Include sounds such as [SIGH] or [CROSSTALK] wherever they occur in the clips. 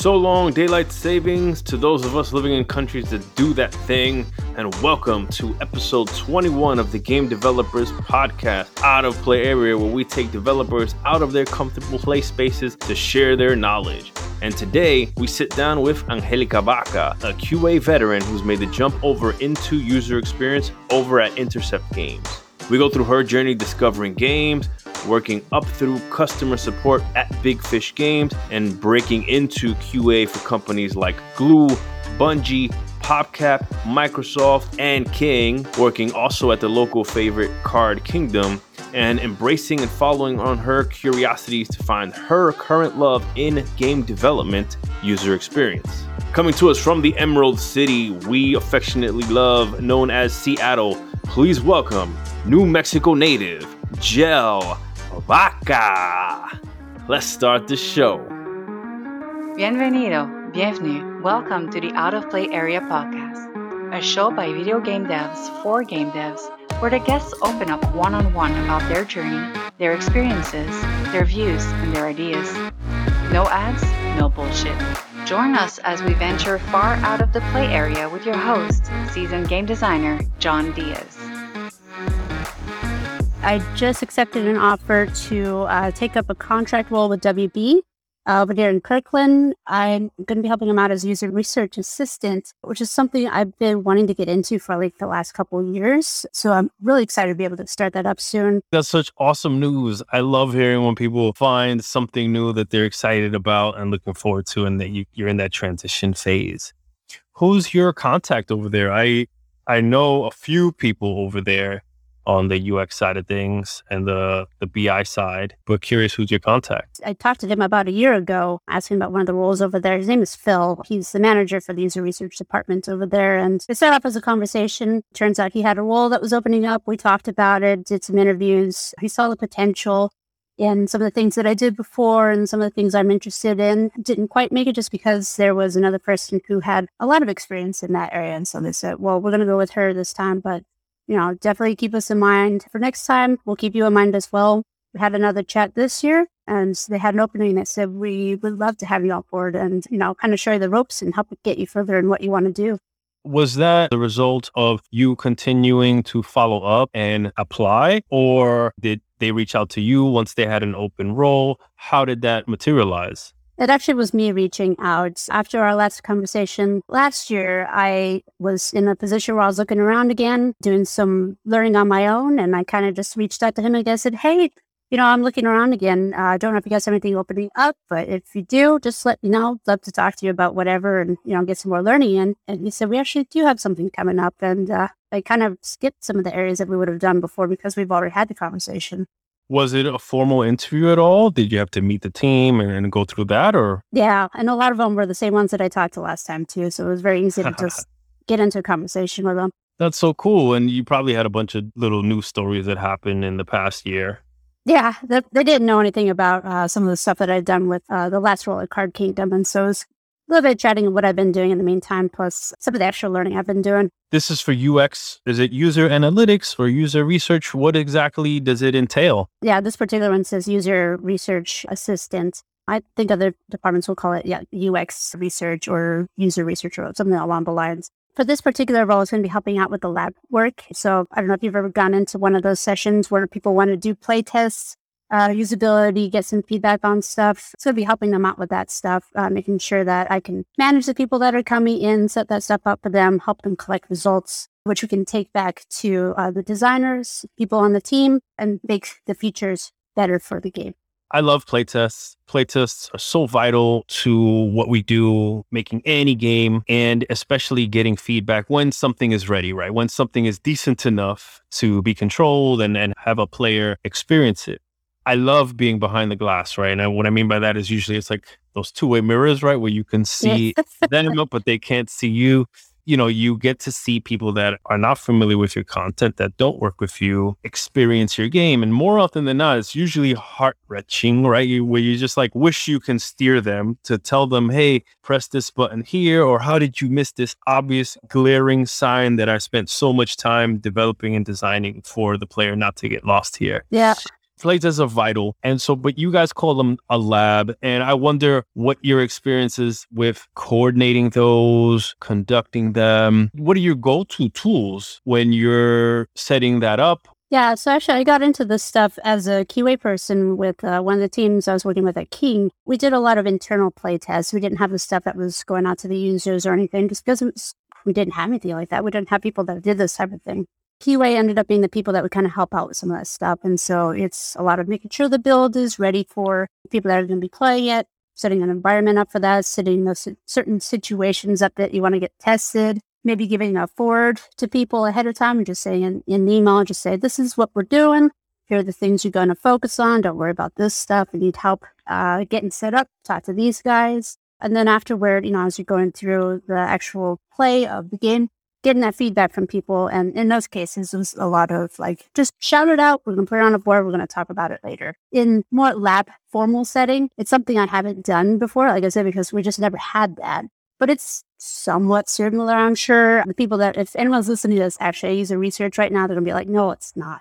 So long, daylight savings to those of us living in countries that do that thing, and welcome to episode 21 of the Game Developers Podcast, Out of Play Area, where we take developers out of their comfortable play spaces to share their knowledge. And today, we sit down with Angelica Baca, a QA veteran who's made the jump over into user experience over at Intercept Games. We go through her journey discovering games, working up through customer support at Big Fish Games, and breaking into QA for companies like Glu, Bungie, PopCap, Microsoft, and King, working also at the local favorite Card Kingdom, and embracing and following on her curiosities to find her current love in game development user experience. Coming to us from the Emerald City, we affectionately love, known as Seattle, please welcome New Mexico native, Gel Baca. Let's start the show. Bienvenido, bienvenue, welcome to the Out of Play Area podcast, a show by video game devs for game devs, where the guests open up one on one about their journey, their experiences, their views, and their ideas. No ads, no bullshit. Join us as we venture far out of the play area with your host, seasoned game designer John Diaz. I just accepted an offer to uh, take up a contract role with WB uh, over there in Kirkland. I'm going to be helping them out as user research assistant, which is something I've been wanting to get into for like the last couple of years. So I'm really excited to be able to start that up soon. That's such awesome news. I love hearing when people find something new that they're excited about and looking forward to, and that you, you're in that transition phase. Who's your contact over there? I I know a few people over there on the UX side of things and the, the BI side, but curious who's your contact. I talked to him about a year ago, asking about one of the roles over there. His name is Phil. He's the manager for the user research department over there. And it started off as a conversation. Turns out he had a role that was opening up. We talked about it, did some interviews. He saw the potential in some of the things that I did before and some of the things I'm interested in. Didn't quite make it just because there was another person who had a lot of experience in that area. And so they said, well, we're going to go with her this time, but you know, definitely keep us in mind for next time. We'll keep you in mind as well. We had another chat this year and they had an opening that said, we would love to have you on board and, you know, kind of show you the ropes and help get you further in what you want to do. Was that the result of you continuing to follow up and apply, or did they reach out to you once they had an open role? How did that materialize? It actually was me reaching out. After our last conversation last year, I was in a position where I was looking around again, doing some learning on my own. And I kind of just reached out to him and I said, Hey, you know, I'm looking around again. Uh, I uh, don't know if you guys have anything opening up, but if you do, just let me know. Love to talk to you about whatever and, you know, get some more learning in. And he said, we actually do have something coming up. And uh, I kind of skipped some of the areas that we would have done before because we've already had the conversation. Was it a formal interview at all? Did you have to meet the team and, and, go through that or? Yeah. And a lot of them were the same ones that I talked to last time too. So it was very easy to just [LAUGHS] get into a conversation with them. That's so cool. And you probably had a bunch of little news stories that happened in the past year. Yeah. They, they didn't know anything about uh, some of the stuff that I'd done with uh, the last role at Card Kingdom. And so it was little bit chatting of what I've been doing in the meantime, plus some of the extra learning I've been doing. This is for UX. Is it user analytics or user research? What exactly does it entail? Yeah, this particular one says user research assistant. I think other departments will call it yeah, UX research or user research or something along the lines. For this particular role, it's going to be helping out with the lab work. So I don't know if you've ever gone into one of those sessions where people want to do play tests uh, usability, get some feedback on stuff. So be helping them out with that stuff, uh, making sure that I can manage the people that are coming in, set that stuff up for them, help them collect results, which we can take back to uh, the designers, people on the team, and make the features better for the game. I love playtests. Playtests are so vital to what we do, making any game, and especially getting feedback when something is ready, right? When something is decent enough to be controlled and, and have a player experience it. I love being behind the glass, right? And what I mean by that is usually it's like those two way mirrors, right? Where you can see [LAUGHS] them, but they can't see you. You know, you get to see people that are not familiar with your content, that don't work with you, experience your game. And more often than not, it's usually heart wrenching, right? You, where you just like wish you can steer them to tell them, hey, press this button here, or how did you miss this obvious glaring sign that I spent so much time developing and designing for the player not to get lost here? Yeah playtests are vital. And so, but you guys call them a lab. And I wonder what your experience is with coordinating those, conducting them. What are your go to tools when you're setting that up? Yeah, so actually, I got into this stuff as a QA person with uh, one of the teams I was working with at King. We did a lot of internal play tests. We didn't have the stuff that was going out to the users or anything just because was, we didn't have anything like that. We didn't have people that did this type of thing. QA ended up being the people that would kind of help out with some of that stuff. And so it's a lot of making sure the build is ready for people that are going to be playing it, setting an environment up for that, setting those certain situations up that you want to get tested, maybe giving a forward to people ahead of time and just saying in, in email, just say, this is what we're doing. Here are the things you're going to focus on. Don't worry about this stuff. We need help uh, getting set up. Talk to these guys. And then afterward, you know, as you're going through the actual play of the game, getting that feedback from people. And in those cases, it was a lot of like, just shout it out. We're going to put it on a board. We're going to talk about it later. In more lab formal setting, it's something I haven't done before, like I said, because we just never had that. But it's somewhat similar, I'm sure. The people that, if anyone's listening to this, actually use a research right now, they're going to be like, no, it's not.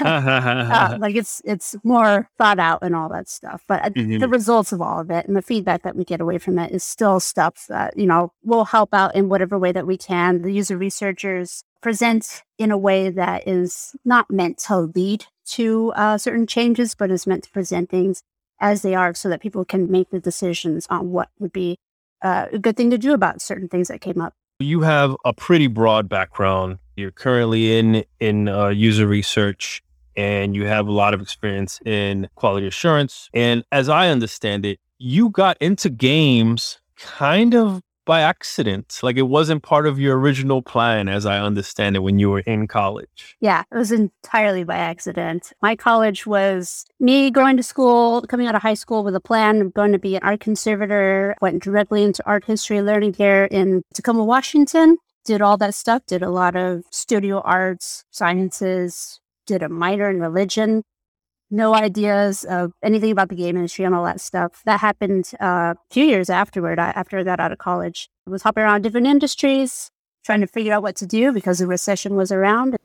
Uh, [LAUGHS] like it's it's more thought out and all that stuff. But uh, mm-hmm. the results of all of it and the feedback that we get away from it is still stuff that you know will help out in whatever way that we can. The user researchers present in a way that is not meant to lead to uh, certain changes, but is meant to present things as they are, so that people can make the decisions on what would be uh, a good thing to do about certain things that came up. You have a pretty broad background. You're currently in in uh, user research and you have a lot of experience in quality assurance. And as I understand it, you got into games kind of by accident. Like it wasn't part of your original plan, as I understand it, when you were in college. Yeah, it was entirely by accident. My college was me going to school, coming out of high school with a plan of going to be an art conservator, went directly into art history learning here in Tacoma, Washington. Did all that stuff, did a lot of studio arts, sciences, did a minor in religion. No ideas of anything about the game industry and all that stuff. That happened uh, a few years afterward, after I got out of college. I was hopping around different industries, trying to figure out what to do because the recession was around.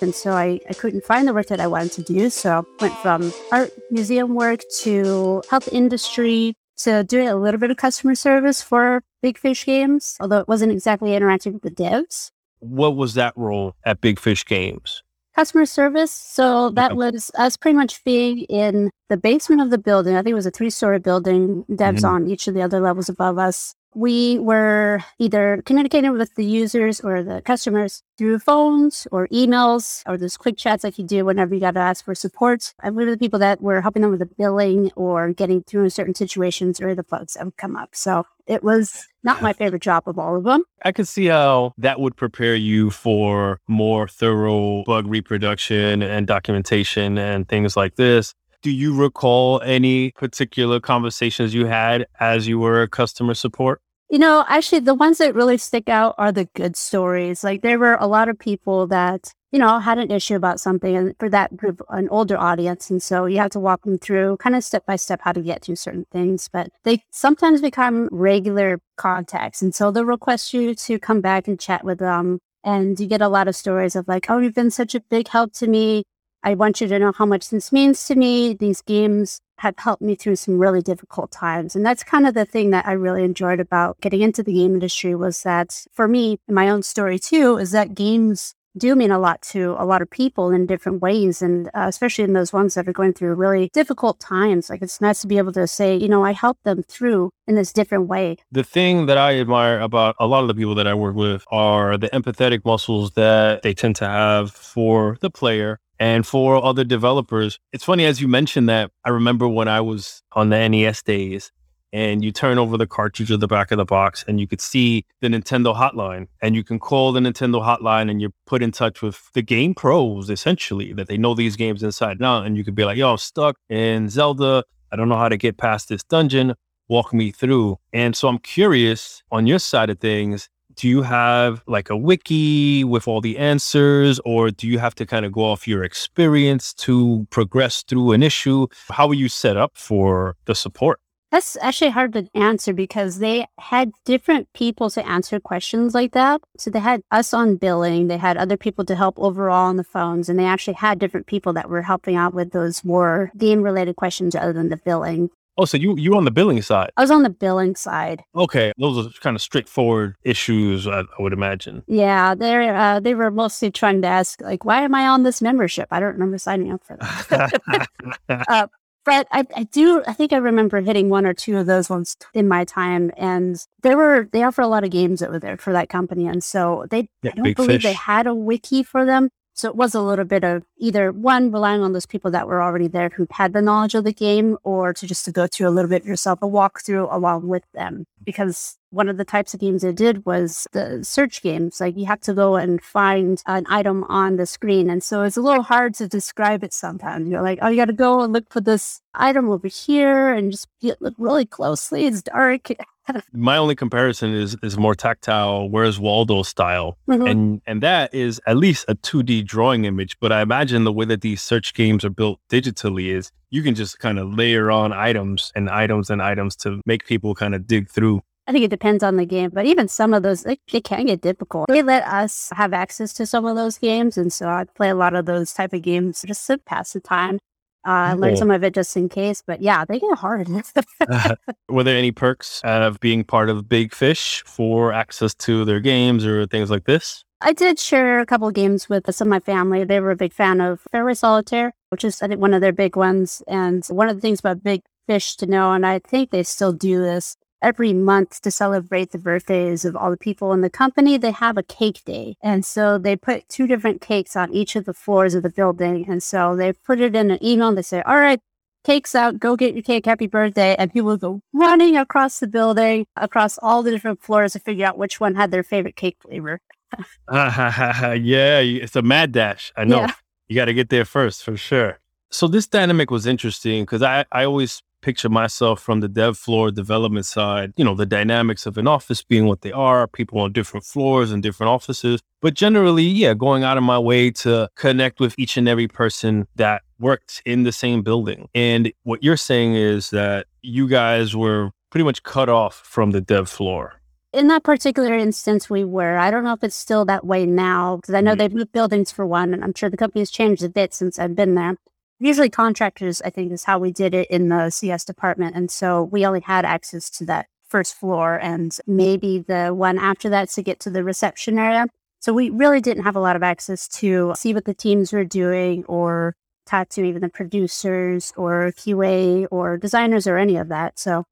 And so I, I couldn't find the work that I wanted to do. So I went from art museum work to health industry to doing a little bit of customer service for Big Fish Games, although it wasn't exactly interacting with the devs. What was that role at Big Fish Games? Customer service. So that was us pretty much being in the basement of the building. I think it was a three story building, devs mm-hmm. on each of the other levels above us. We were either communicating with the users or the customers through phones or emails or those quick chats like you do whenever you got to ask for support. And we were the people that were helping them with the billing or getting through certain situations or the bugs that would come up. So it was not my favorite job of all of them. I could see how that would prepare you for more thorough bug reproduction and documentation and things like this. Do you recall any particular conversations you had as you were customer support? You know, actually, the ones that really stick out are the good stories. Like, there were a lot of people that, you know, had an issue about something, and for that group, an older audience. And so you have to walk them through kind of step by step how to get through certain things. But they sometimes become regular contacts. And so they'll request you to come back and chat with them. And you get a lot of stories of like, oh, you've been such a big help to me. I want you to know how much this means to me. These games have helped me through some really difficult times. And that's kind of the thing that I really enjoyed about getting into the game industry was that for me, my own story too, is that games do mean a lot to a lot of people in different ways. And uh, especially in those ones that are going through really difficult times. Like it's nice to be able to say, you know, I helped them through in this different way. The thing that I admire about a lot of the people that I work with are the empathetic muscles that they tend to have for the player and for other developers. It's funny as you mentioned that. I remember when I was on the NES days and you turn over the cartridge at the back of the box and you could see the Nintendo hotline and you can call the Nintendo hotline and you're put in touch with the game pros essentially that they know these games inside and out and you could be like, yo, I'm stuck in Zelda. I don't know how to get past this dungeon. Walk me through. And so I'm curious on your side of things, do you have like a wiki with all the answers or do you have to kind of go off your experience to progress through an issue how are you set up for the support That's actually hard to answer because they had different people to answer questions like that. So they had us on billing, they had other people to help overall on the phones, and they actually had different people that were helping out with those more game related questions other than the billing. Oh, so you you were on the billing side? I was on the billing side. Okay, those are kind of straightforward issues, I, I would imagine. Yeah, they uh, they were mostly trying to ask like, why am I on this membership? I don't remember signing up for that. [LAUGHS] uh, but I, I do I think I remember hitting one or two of those ones in my time, and there were they offer a lot of games over there for that company, and so they Yeah, I don't believe they had a wiki for them. So it was a little bit of either one relying on those people that were already there who had the knowledge of the game, or to just to go through a little bit yourself, a walkthrough along with them. Because one of the types of games they did was the search games. Like you have to go and find an item on the screen, and so it's a little hard to describe it sometimes. You're like, oh, you got to go and look for this item over here, and just get, look really closely. It's dark. [LAUGHS] [LAUGHS] My only comparison is is more tactile, whereas Waldo style, Mhm. and and that is at least a two D drawing image. But I imagine the way that these search games are built digitally is you can just kind of layer on items and items and items to make people kind of dig through. I think it depends on the game, but even some of those, they, they can get difficult. They let us have access to some of those games, and so I play a lot of those type of games just to pass the time. Uh, learn some of it just in case, but yeah, they get hard. [LAUGHS] Were there any perks of being part of Big Fish for access to their games or things like this? I did share a couple of games with some of my family. They were a big fan of Fairway Solitaire, which is, I think, one of their big ones. And one of the things about Big Fish to know, and I think they still do this every month to celebrate the birthdays of all the people in the company, they have a cake day. And so they put two different cakes on each of the floors of the building. And so they put it in an email. They say, all right, cake's out, go get your cake, happy birthday. And people go running across the building, across all the different floors to figure out which one had their favorite cake flavor. [LAUGHS] yeah, it's a mad dash. I know. Yeah. You got to get there first for sure. So this dynamic was interesting because I, I always picture myself from the dev floor development side, you know, the dynamics of an office being what they are, people on different floors and different offices. But generally, yeah, going out of my way to connect with each and every person that worked in the same building. And what you're saying is that you guys were pretty much cut off from the dev floor. in that particular instance, we were. I don't know if it's still that way now because I know Mhm. they've moved buildings for one, and I'm sure the company's changed a bit since I've been there. Usually, contractors, I think, is how we did it in the CS department, and so we only had access to that first floor and maybe the one after that to get to the reception area. So we really didn't have a lot of access to see what the teams were doing or talk to even the producers or QA or designers or any of that. So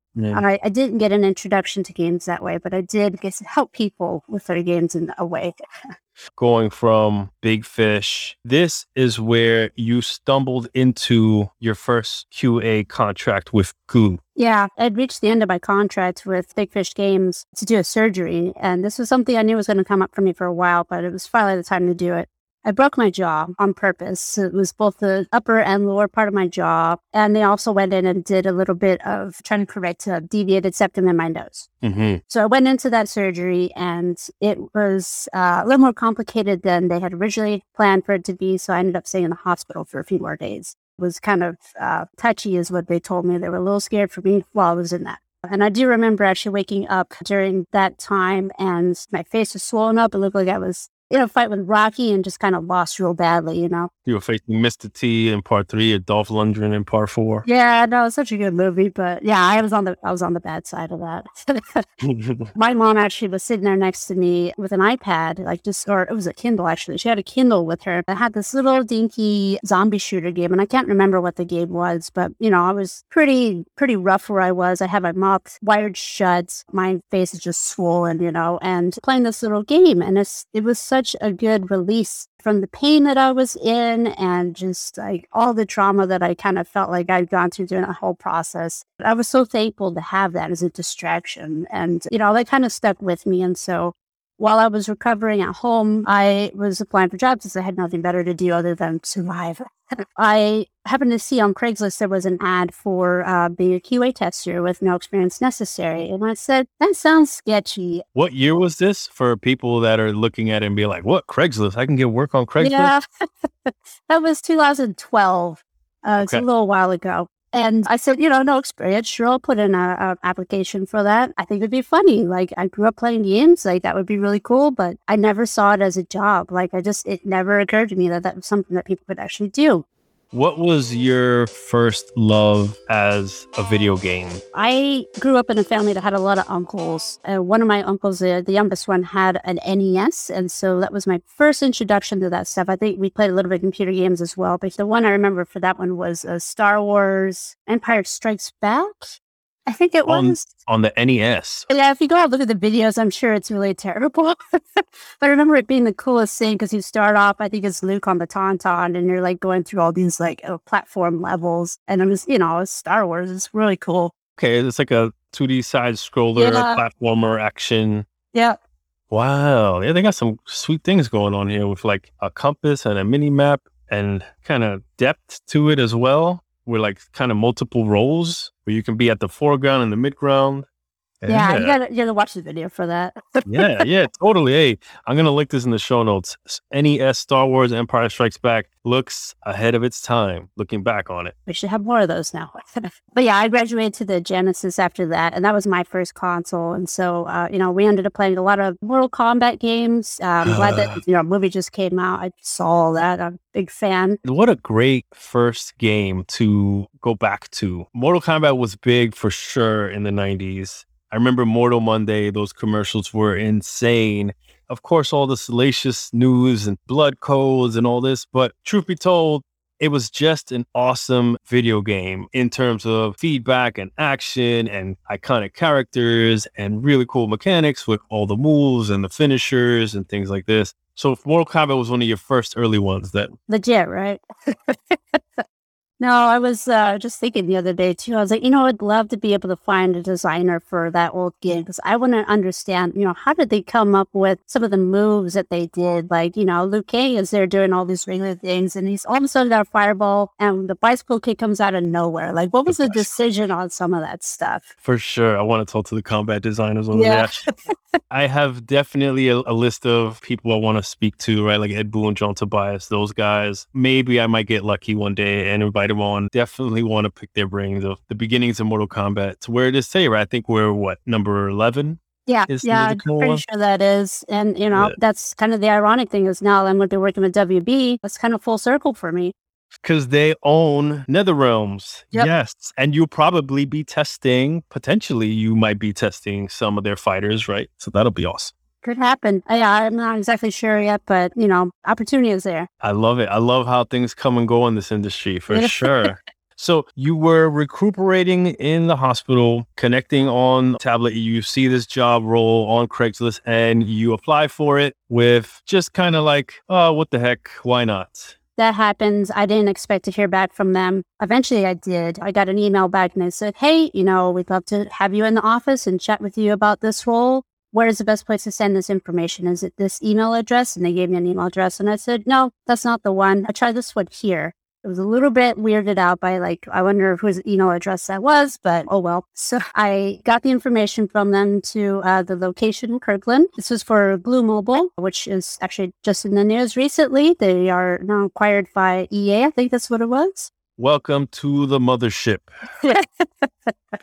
I, I didn't get an introduction to games that way, but I did get to help people with their games in a way. going from Big Fish. This is where you stumbled into your first QA contract with Glu. Yeah, I'd reached the end of my contract with Big Fish Games to do a surgery, and this was something I knew was going to come up for me for a while, but it was finally the time to do it. I broke my jaw on purpose. It was both the upper and lower part of my jaw, and they also went in and did a little bit of trying to correct a deviated septum in my nose. Mm-hmm. So I went into that surgery and it was uh, a little more complicated than they had originally planned for it to be. So I ended up staying in the hospital for a few more days. It was kind of uh, touchy, is what they told me. They were a little scared for me while I was in that. And I do remember actually waking up during that time and my face was swollen up. It looked like I was in a fight with Rocky and just kind of lost real badly, you know? You were facing Mr. T in part three or Dolph Lundgren in part four. Yeah, no, it's such a good movie, but yeah, I was on the I was on the bad side of that. [LAUGHS] My mom actually was sitting there next to me with an iPad, like just, or it was a Kindle actually. She had a Kindle with her. I had this little dinky zombie shooter game, and I can't remember what the game was, but you know, I was pretty, pretty rough where I was. I had my mouth wired shut, my face is just swollen, you know, and playing this little game. And it's, it was such a good release from the pain that I was in and just like all the trauma that I kind of felt like I'd gone through during the whole process. I was so thankful to have that as a distraction. And, you know, that kind of stuck with me. And so while I was recovering at home, I was applying for jobs because I had nothing better to do other than survive. [LAUGHS] I happened to see on Craigslist there was an ad for uh, being a QA tester with no experience necessary. And I said, that sounds sketchy. what year was this for people that are looking at it and be like, what, Craigslist? I can get work on Craigslist? Yeah, [LAUGHS] that was 2012. Uh, it's a little while ago. And I said, you know, no experience. Sure, I'll put in a, a, application for that. I think it'd be funny. Like I grew up playing games. Like that would be really cool. But I never saw it as a job. Like I just, it never occurred to me that that was something that people could actually do. What was your first love as a video game? I grew up in a family that had a lot of uncles. Uh, one of my uncles, uh, the youngest one, had an NES. And so that was my first introduction to that stuff. I think we played a little bit of computer games as well. But the one I remember for that one was uh, Star Wars Empire Strikes Back. I think it on, was on the NES. Yeah, if you go out and look at the videos, I'm sure it's really terrible. [LAUGHS] but I remember it being the coolest thing because you start off, I think it's Luke on the Tauntaun, and you're like going through all these like uh, platform levels, and it was you know it's Star Wars. It's really cool. Okay, it's like a 2D side scroller Yeah. platformer action. Yeah, Wow, yeah, they got some sweet things going on here with like a compass and a mini map and kind of depth to it as well. With like kind of multiple roles where you can be at the foreground and the midground. Yeah, you gotta you gotta watch the video for that. yeah, [LAUGHS] yeah, totally. Hey, I'm gonna link this in the show notes. NES Star Wars Empire Strikes Back looks ahead of its time. Looking back on it, We should have more of those now. [LAUGHS] but yeah, I graduated to the Genesis after that, and that was my first console. And so, uh, you know, we ended up playing a lot of Mortal Kombat games. Um, glad that [SIGHS] you know, a movie just came out. I saw all that. I'm a big fan. what a great first game to go back to. Mortal Kombat was big for sure in the 90s. I remember Mortal Monday; those commercials were insane. Of course, all the salacious news and blood codes and all this, but truth be told, it was just an awesome video game in terms of feedback and action and iconic characters and really cool mechanics with all the moves and the finishers and things like this. So Mortal Kombat was one of your first early ones that Legit, right? [LAUGHS] no, I was uh, just thinking the other day too. I was like, you know, I'd love to be able to find a designer for that old game because I want to understand, you know, how did they come up with some of the moves that they did? Like, you know, Liu Kang is there doing all these regular things, and he's all of a sudden got a fireball, and the bicycle kick comes out of nowhere. Like, what was the decision on some of that stuff? For sure. I want to talk to the combat designers on Yeah. that. I have definitely a, a list of people I want to speak to, right? Like Ed Boon, and John Tobias, those guys. Maybe I might get lucky one day and invite them on. Definitely want to pick their brains of the beginnings of Mortal Kombat to where it is today, right? I think we're what, number 11? Yeah, yeah, I'm pretty one? sure that is. And, you know, Yeah. that's kind of the ironic thing is now I'm going to be working with WB. That's kind of full circle for me. Because they own Netherrealms. Yep. Yes. And you'll probably be testing, potentially, you might be testing some of their fighters, right? So that'll be awesome. Could happen. Uh, Yeah, I'm not exactly sure yet, but, you know, opportunity is there. I love it. I love how things come and go in this industry for sure. [LAUGHS] So you were recuperating in the hospital, connecting on tablet. You see this job role on Craigslist and you apply for it with just kind of like, oh, what the heck? Why not? That happens. I didn't expect to hear back from them. Eventually, I did. I got an email back and they said, Hey, you know, we'd love to have you in the office and chat with you about this role. Where is the best place to send this information? Is it this email address? And they gave me an email address. And I said, No, that's not the one. I tried this one here. It was a little bit weirded out by like, I wonder whose email address that was, but oh well. [LAUGHS] So I got the information from them to uh, the location in Kirkland. This was for Glu Mobile, which is actually just in the news recently. They are now acquired by EA. I think that's what it was. Welcome to the mothership. [LAUGHS]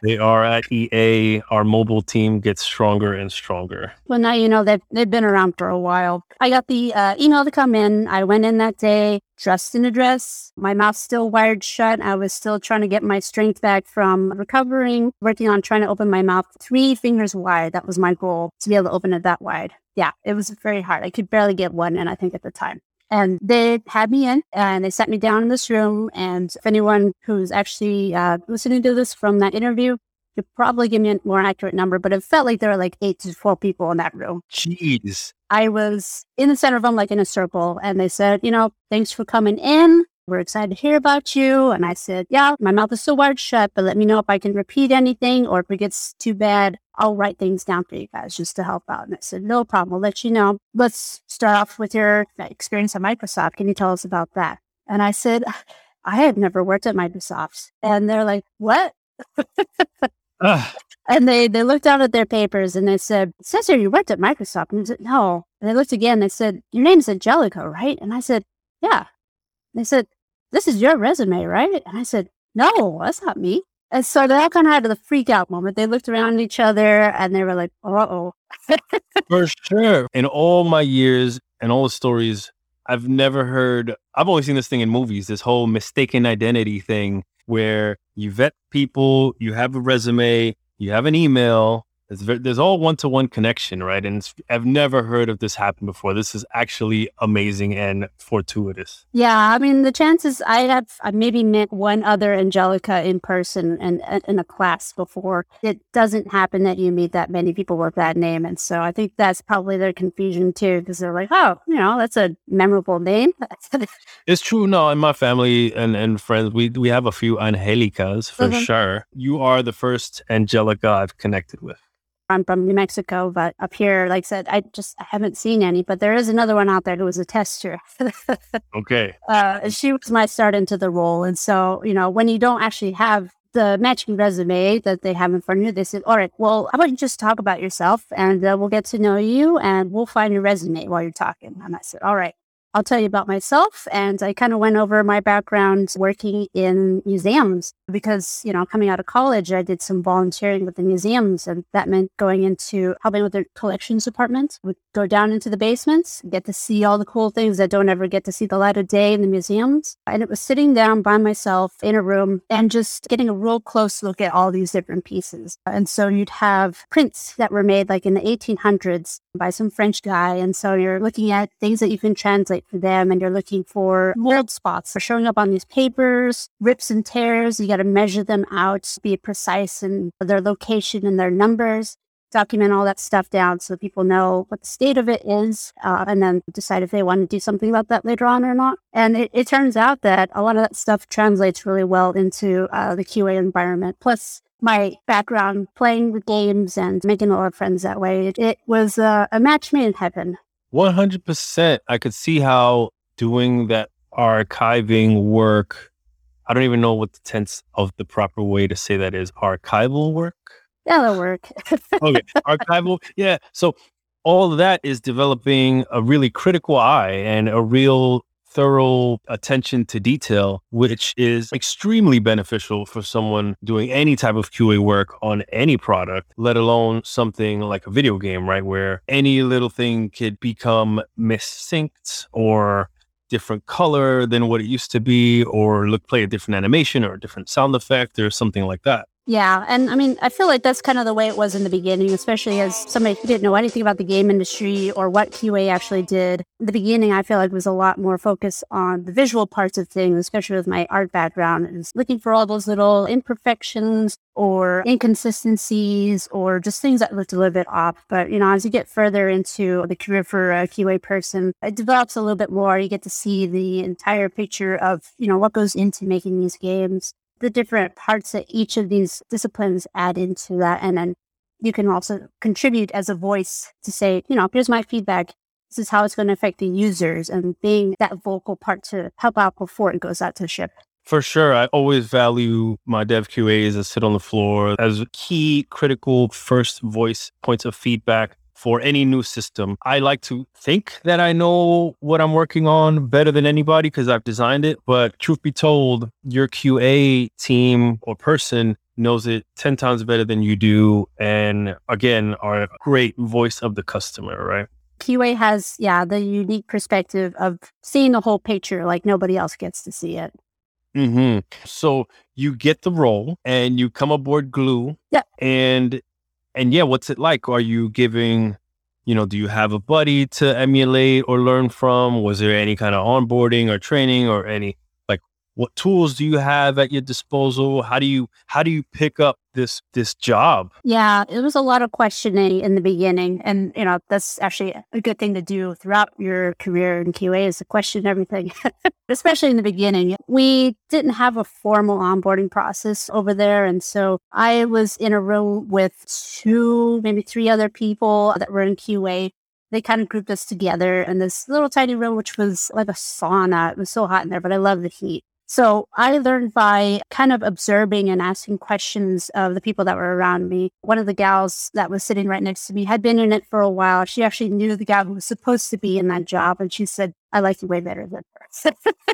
They are at EA. Our mobile team gets stronger and stronger. Well, now you know they've, they've been around for a while. I got the uh, email to come in. I went in that day dressed in a dress. My mouth still wired shut. I was still trying to get my strength back from recovering, working on trying to open my mouth three fingers wide. That was my goal to be able to open it that wide. Yeah, it was very hard. I could barely get one in, I think, at the time. And they had me in and they sat me down in this room. And if anyone who's actually uh, listening to this from that interview, you probably give me a more accurate number, but it felt like there were like eight to 12 people in that room. Jeez. I was in the center of them, like in a circle, and they said, you know, thanks for coming in. We're excited to hear about you. And I said, yeah, my mouth is still wired shut, but let me know if I can repeat anything or if it gets too bad, I'll write things down for you guys just to help out. And I said, no problem. I'll let you know. Let's start off with your experience at Microsoft. Can you tell us about that? And I said, I have never worked at Microsoft. And they're like, what? And they, they looked down at their papers and they said, it says here you worked at Microsoft. And I said, no. And they looked again. They said, your name's Angelica, right? And I said, yeah. They said, this is your resume, right? And I said, no, that's not me. And so they all kind of had the freak out moment. They looked around at each other and they were like, uh oh. [LAUGHS] For sure. In all my years and all the stories, I've never heard, I've only seen this thing in movies, this whole mistaken identity thing where you vet people, you have a resume, you have an email, very, there's all one to one connection, right? And I've never heard of this happen before. This is actually amazing and fortuitous. Yeah, I mean the chances I have I maybe met one other Angelica in person and in a class before. It doesn't happen that you meet that many people with that name, and so I think that's probably their confusion too, because they're like, oh, you know, that's a memorable name. [LAUGHS] it's true. No, in my family and and friends, we we have a few Angelicas for mm-hmm. sure. You are the first Angelica I've connected with. I'm from New Mexico, but up here, like I said, I just I haven't seen any. But there is another one out there who was a tester. [LAUGHS] okay. Uh, she was my start into the role, and so you know when you don't actually have the matching resume that they have in front of you, they said, "All right, well, how about you just talk about yourself, and uh, we'll get to know you, and we'll find your resume while you're talking." And I said, "All right." I'll tell you about myself. And I kind of went over my background working in museums because, you know, coming out of college, I did some volunteering with the museums. And that meant going into helping with their collections department, would go down into the basements, get to see all the cool things that don't ever get to see the light of day in the museums. And it was sitting down by myself in a room and just getting a real close look at all these different pieces. And so you'd have prints that were made like in the 1800s by some French guy. And so you're looking at things that you can translate them and you're looking for mold spots for showing up on these papers, rips and tears. You got to measure them out, be precise in their location and their numbers, document all that stuff down so people know what the state of it is, uh, and then decide if they want to do something about that later on or not. And it, it turns out that a lot of that stuff translates really well into uh, the QA environment. Plus, my background playing the games and making a lot of friends that way. It, it was uh, a match made in heaven. 100%. I could see how doing that archiving work, I don't even know what the tense of the proper way to say that is. Archival work? That'll work. okay. [LAUGHS] Archival. Yeah. So all of that is developing a really critical eye and a real thorough attention to detail, which is extremely beneficial for someone doing any type of QA work on any product, let alone something like a video game, right? Where any little thing could become missynced or different color than what it used to be, or look play a different animation or a different sound effect or something like that. Yeah. And I mean, I feel like that's kind of the way it was in the beginning, especially as somebody who didn't know anything about the game industry or what QA actually did. In the beginning, I feel like was a lot more focused on the visual parts of things, especially with my art background, is looking for all those little imperfections or inconsistencies or just things that looked a little bit off. But, you know, as you get further into the career for a QA person, it develops a little bit more. You get to see the entire picture of, you know, what goes into making these games the different parts that each of these disciplines add into that. And then you can also contribute as a voice to say, you know, here's my feedback. This is how it's going to affect the users and being that vocal part to help out before it goes out to ship. For sure. I always value my dev QAs that sit on the floor as key critical first voice points of feedback for any new system. I like to think that I know what I'm working on better than anybody because I've designed it. But truth be told, your QA team or person knows it 10 times better than you do. And again, are a great voice of the customer, right? QA has, yeah, the unique perspective of seeing the whole picture like nobody else gets to see it. Mm-hmm. So you get the role and you come aboard Glu. Yeah. And and yeah, what's it like? Are you giving, you know, do you have a buddy to emulate or learn from? Was there any kind of onboarding or training or any what tools do you have at your disposal how do you how do you pick up this this job yeah it was a lot of questioning in the beginning and you know that's actually a good thing to do throughout your career in qa is to question everything [LAUGHS] especially in the beginning we didn't have a formal onboarding process over there and so i was in a room with two maybe three other people that were in qa they kind of grouped us together in this little tiny room, which was like a sauna. It was so hot in there, but I love the heat. So I learned by kind of observing and asking questions of the people that were around me. One of the gals that was sitting right next to me had been in it for a while. She actually knew the guy who was supposed to be in that job. And she said, I like you way better than her.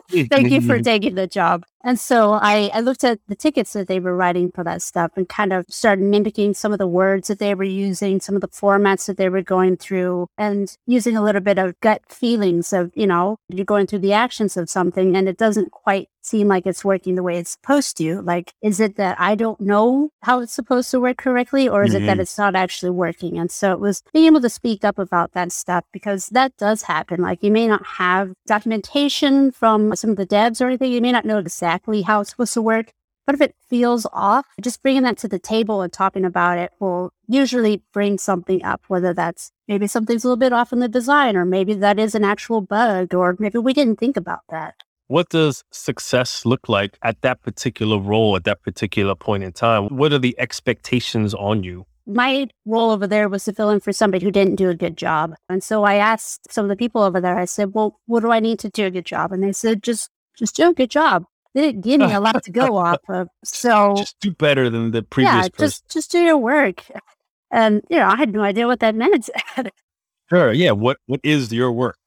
[LAUGHS] Thank you for taking the job. And so I, I looked at the tickets that they were writing for that stuff and kind of started mimicking some of the words that they were using, some of the formats that they were going through, and using a little bit of gut feelings of, you know, you're going through the actions of something and it doesn't quite seem like it's working the way it's supposed to. Like, is it that I don't know how it's supposed to work correctly, or is mm-hmm. it that mm-hmm. it's not actually working? And so it was being able to speak up about that stuff because that does happen. Like, you may not have documentation from some of the devs or anything, you may not know exactly exactly how it's supposed to work. But if it feels off, just bringing that to the table and talking about it will usually bring something up, whether that's maybe something's a little bit off in the design, or maybe that is an actual bug, or maybe we didn't think about that. What does success look like at that particular role, at that particular point in time? What are the expectations on you? My role over there was to fill in for somebody who didn't do a good job. And so I asked some of the people over there, I said, well, what do I need to do a good job? And they said, just, just do a good job they didn't give me a lot to go [LAUGHS] off of. So just do better than the previous yeah, person. just just do your work. And you know, I had no idea what that meant. [LAUGHS] sure. Yeah. What what is your work?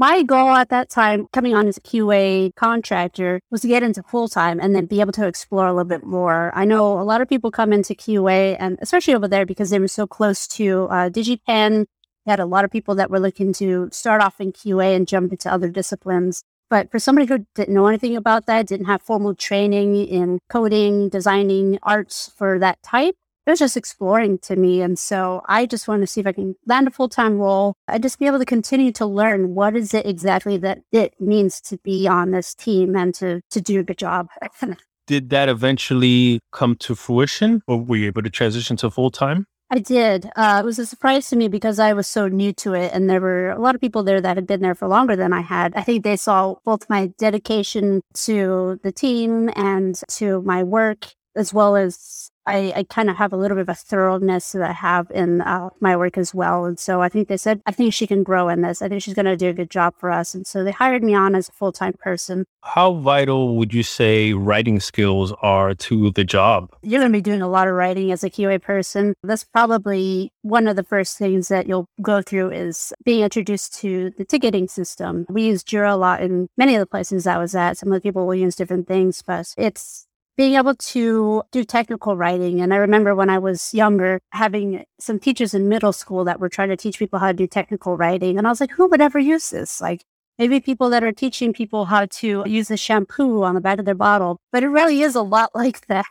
My goal at that time, coming on as a QA contractor, was to get into full time and then be able to explore a little bit more. I know a lot of people come into QA, and especially over there because they were so close to uh, DigiPen. They had a lot of people that were looking to start off in QA and jump into other disciplines. But for somebody who didn't know anything about that, didn't have formal training in coding, designing arts for that type, it was just exploring to me. And so I just wanted to see if I can land a full time role. I'd just be able to continue to learn what is it exactly that it means to be on this team and to, to do a good job. [LAUGHS] Did that eventually come to fruition or were you able to transition to full time? I did. Uh, it was a surprise to me because I was so new to it, and there were a lot of people there that had been there for longer than I had. I think they saw both my dedication to the team and to my work, as well as I, I kind of have a little bit of a thoroughness that I have in uh, my work as well. And so I think they said, I think she can grow in this. I think she's going to do a good job for us. And so they hired me on as a full time person. How vital would you say writing skills are to the job? You're going to be doing a lot of writing as a QA person. That's probably one of the first things that you'll go through is being introduced to the ticketing system. We use Jira a lot in many of the places I was at. Some of the people will use different things, but it's being able to do technical writing. And I remember when I was younger, having some teachers in middle school that were trying to teach people how to do technical writing. And I was like, who would ever use this? Like, maybe people that are teaching people how to use the shampoo on the back of their bottle. But it really is a lot [LAUGHS] like that.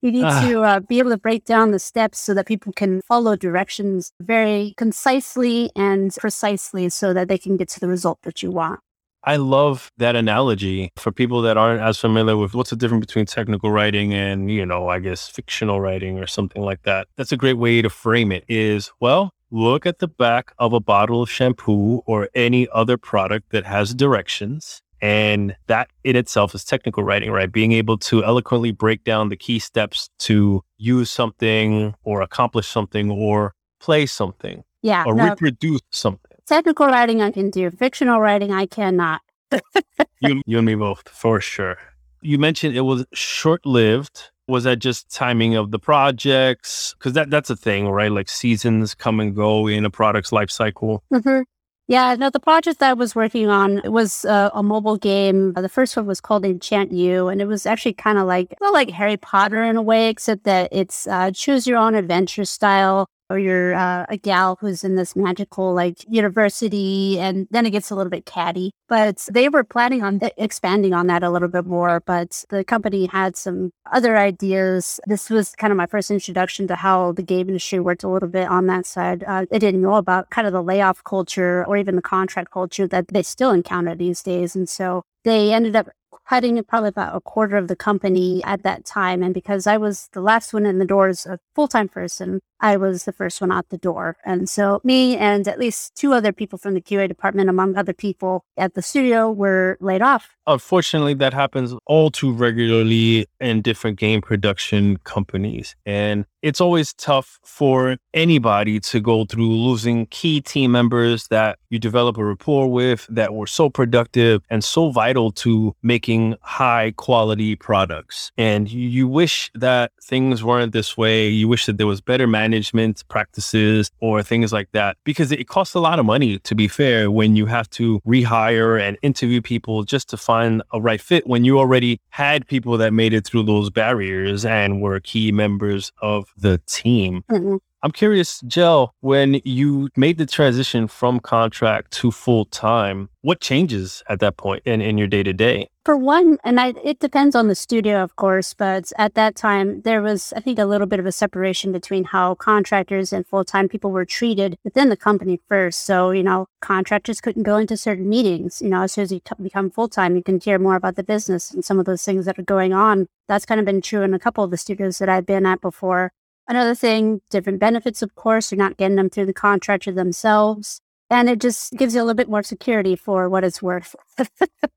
you need uh. to uh, be able to break down the steps so that people can follow directions very concisely and precisely so that they can get to the result that you want. I love that analogy for people that aren't as familiar with what's the difference between technical writing and, you know, I guess fictional writing or something like that. That's a great way to frame it is, well, look at the back of a bottle of shampoo or any other product that has directions. And that in itself is technical writing, right? Being able to eloquently break down the key steps to use something or accomplish something or play something. Yeah. Or no. reproduce something technical writing I can do. Fictional writing I cannot. [LAUGHS] you, you and me both, for sure. You mentioned it was short lived. Was that just timing of the projects? Because that, that's a thing, right? Like seasons come and go in a product's life cycle. Mm-hmm. Yeah, no, the project that I was working on was uh, a mobile game. The first one was called Enchant U, and it was actually kind of like, well, like Harry Potter in a way, except that it's uh, choose your own adventure style or you're uh, a gal who's in this magical like university and then it gets a little bit catty but they were planning on expanding on that a little bit more but the company had some other ideas this was kind of my first introduction to how the game industry worked a little bit on that side uh, i didn't know about kind of the layoff culture or even the contract culture that they still encounter these days and so they ended up cutting probably about a quarter of the company at that time. And because I was the last one in the door as a full time person, I was the first one out the door. And so me and at least two other people from the QA department, among other people at the studio, were laid off. Unfortunately, that happens all too regularly in different game production companies. And it's always tough for anybody to go through losing key team members that you develop a rapport with that were so productive and so vital to making high quality products. And you wish that things weren't this way. You wish that there was better management management practices or things like that because it costs a lot of money to be fair when you have to rehire and interview people just to find a right fit when you already had people that made it through those barriers and were key members of the team. Mm-hmm. I'm curious, Jel, when you made the transition from contract to full time, what changes at that point in, in your day to day? For one, and I, it depends on the studio, of course, but at that time, there was, I think, a little bit of a separation between how contractors and full time people were treated within the company first. So, you know, contractors couldn't go into certain meetings. You know, as soon as you t- become full time, you can hear more about the business and some of those things that are going on. That's kind of been true in a couple of the studios that I've been at before. Another thing, different benefits, of course, you're not getting them through the contractor themselves. And it just gives you a little bit more security for what it's worth. [LAUGHS]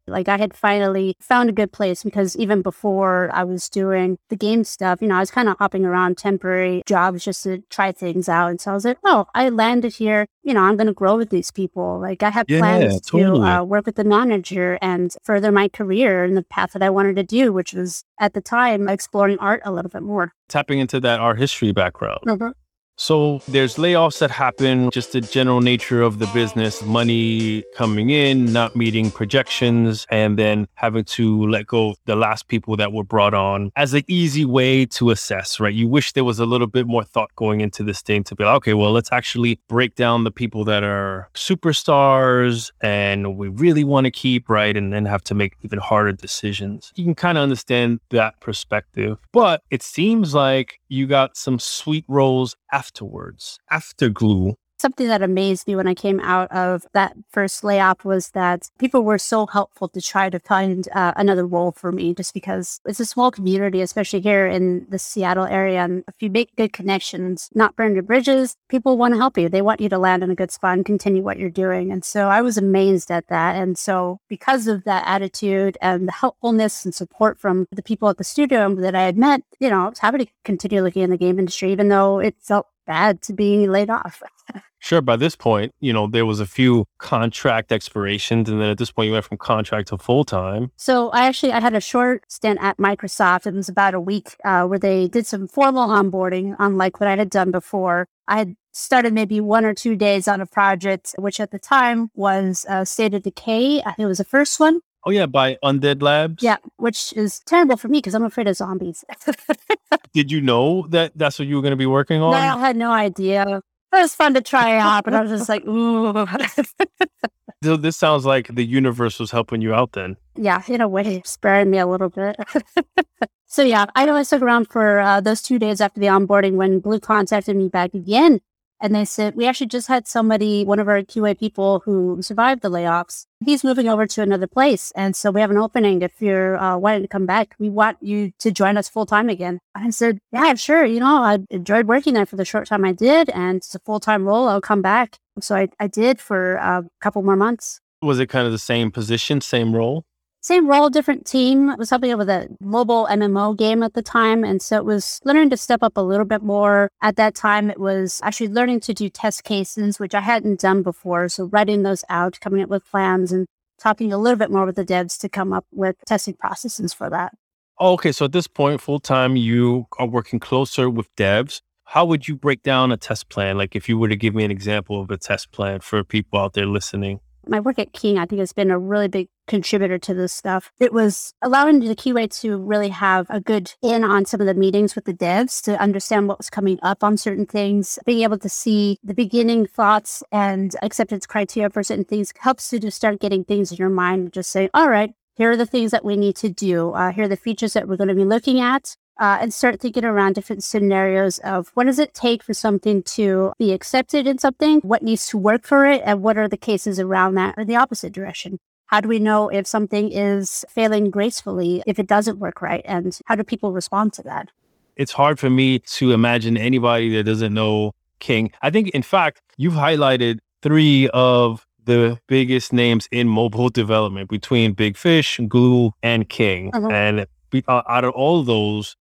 like I had finally found a good place because even before I was doing the game stuff, you know, I was kind of hopping around temporary jobs just to try things out. And so I was like, oh, I landed here. You know, I'm going to grow with these people. Like I have yeah, plans totally. to uh, work with the manager and further my career in the path that I wanted to do, which was at the time exploring art a little bit more. Tapping into that art history background. Mm-hmm. So there's layoffs that happen, just the general nature of the business, money coming in, not meeting projections, and then having to let go the last people that were brought on as an easy way to assess, right? You wish there was a little bit more thought going into this thing to be like, okay, well, let's actually break down the people that are superstars and we really want to keep, right? And then have to make even harder decisions. You can kind of understand that perspective. But it seems like you got some sweet roles afterwards, after Glu, Something that amazed me when I came out of that first layoff was that people were so helpful to try to find uh, another role for me just because it's a small community, especially here in the Seattle area. And if you make good connections, not burn your bridges, people want to help you. They want you to land in a good spot and continue what you're doing. And so I was amazed at that. And so because of that attitude and the helpfulness and support from the people at the studio that I had met, you know, I was happy to continue looking in the game industry, even though it felt bad to be laid off. [LAUGHS] Sure. By this point, you know, there was a few contract expirations. And then at this point, you went from contract to full time. So I actually, I had a short stint at Microsoft. It was about a week uh, where they did some formal onboarding, unlike what I had done before. I had started maybe one or two days on a project, which at the time was uh, State of Decay. I think it was the first one. Oh yeah, by Undead Labs. Yeah, which is terrible for me because I'm afraid of zombies. [LAUGHS] Did you know that that's what you were going to be working on? No, I had no idea it was fun to try [LAUGHS] out, but I was just like, ooh. [LAUGHS] so this sounds like the universe was helping you out then. Yeah, in a way, sparing me a little bit. so yeah, I only stuck around for uh, those two days after the onboarding when Glu contacted me back again and they said, we actually just had somebody, one of our QA people who survived the layoffs. He's moving over to another place. And so we have an opening. If you're uh, wanting to come back, we want you to join us full time again. I said, yeah, sure. You know, I enjoyed working there for the short time I did. And it's a full time role. I'll come back. So I, I did for a couple more months. Was it kind of the same position, same role? Same role, different team. I was helping out with a mobile MMO game at the time. And so it was learning to step up a little bit more. At that time, it was actually learning to do test cases, which I hadn't done before. So writing those out, coming up with plans and talking a little bit more with the devs to come up with testing processes for that. Okay. So at this point, full time, you are working closer with devs. How would you break down a test plan? Like if you were to give me an example of a test plan for people out there listening my work at King, I think, has been a really big contributor to this stuff. It was allowing the QA to really have a good in on some of the meetings with the devs to understand what was coming up on certain things, being able to see the beginning thoughts and acceptance criteria for certain things helps you to start getting things in your mind, just saying, all right, here are the things that we need to do. Uh, here are the features that we're going to be looking at uh, and start thinking around different scenarios of what does it take for something to be accepted in something, what needs to work for it, and what are the cases around that in the opposite direction. How do we know if something is failing gracefully, if it doesn't work right, and how do people respond to that? It's hard for me to imagine anybody that doesn't know King. I think, in fact, you've highlighted three of the biggest names in mobile development between Big Fish, Glu, and King. Uh-huh. And uh, out of all of those,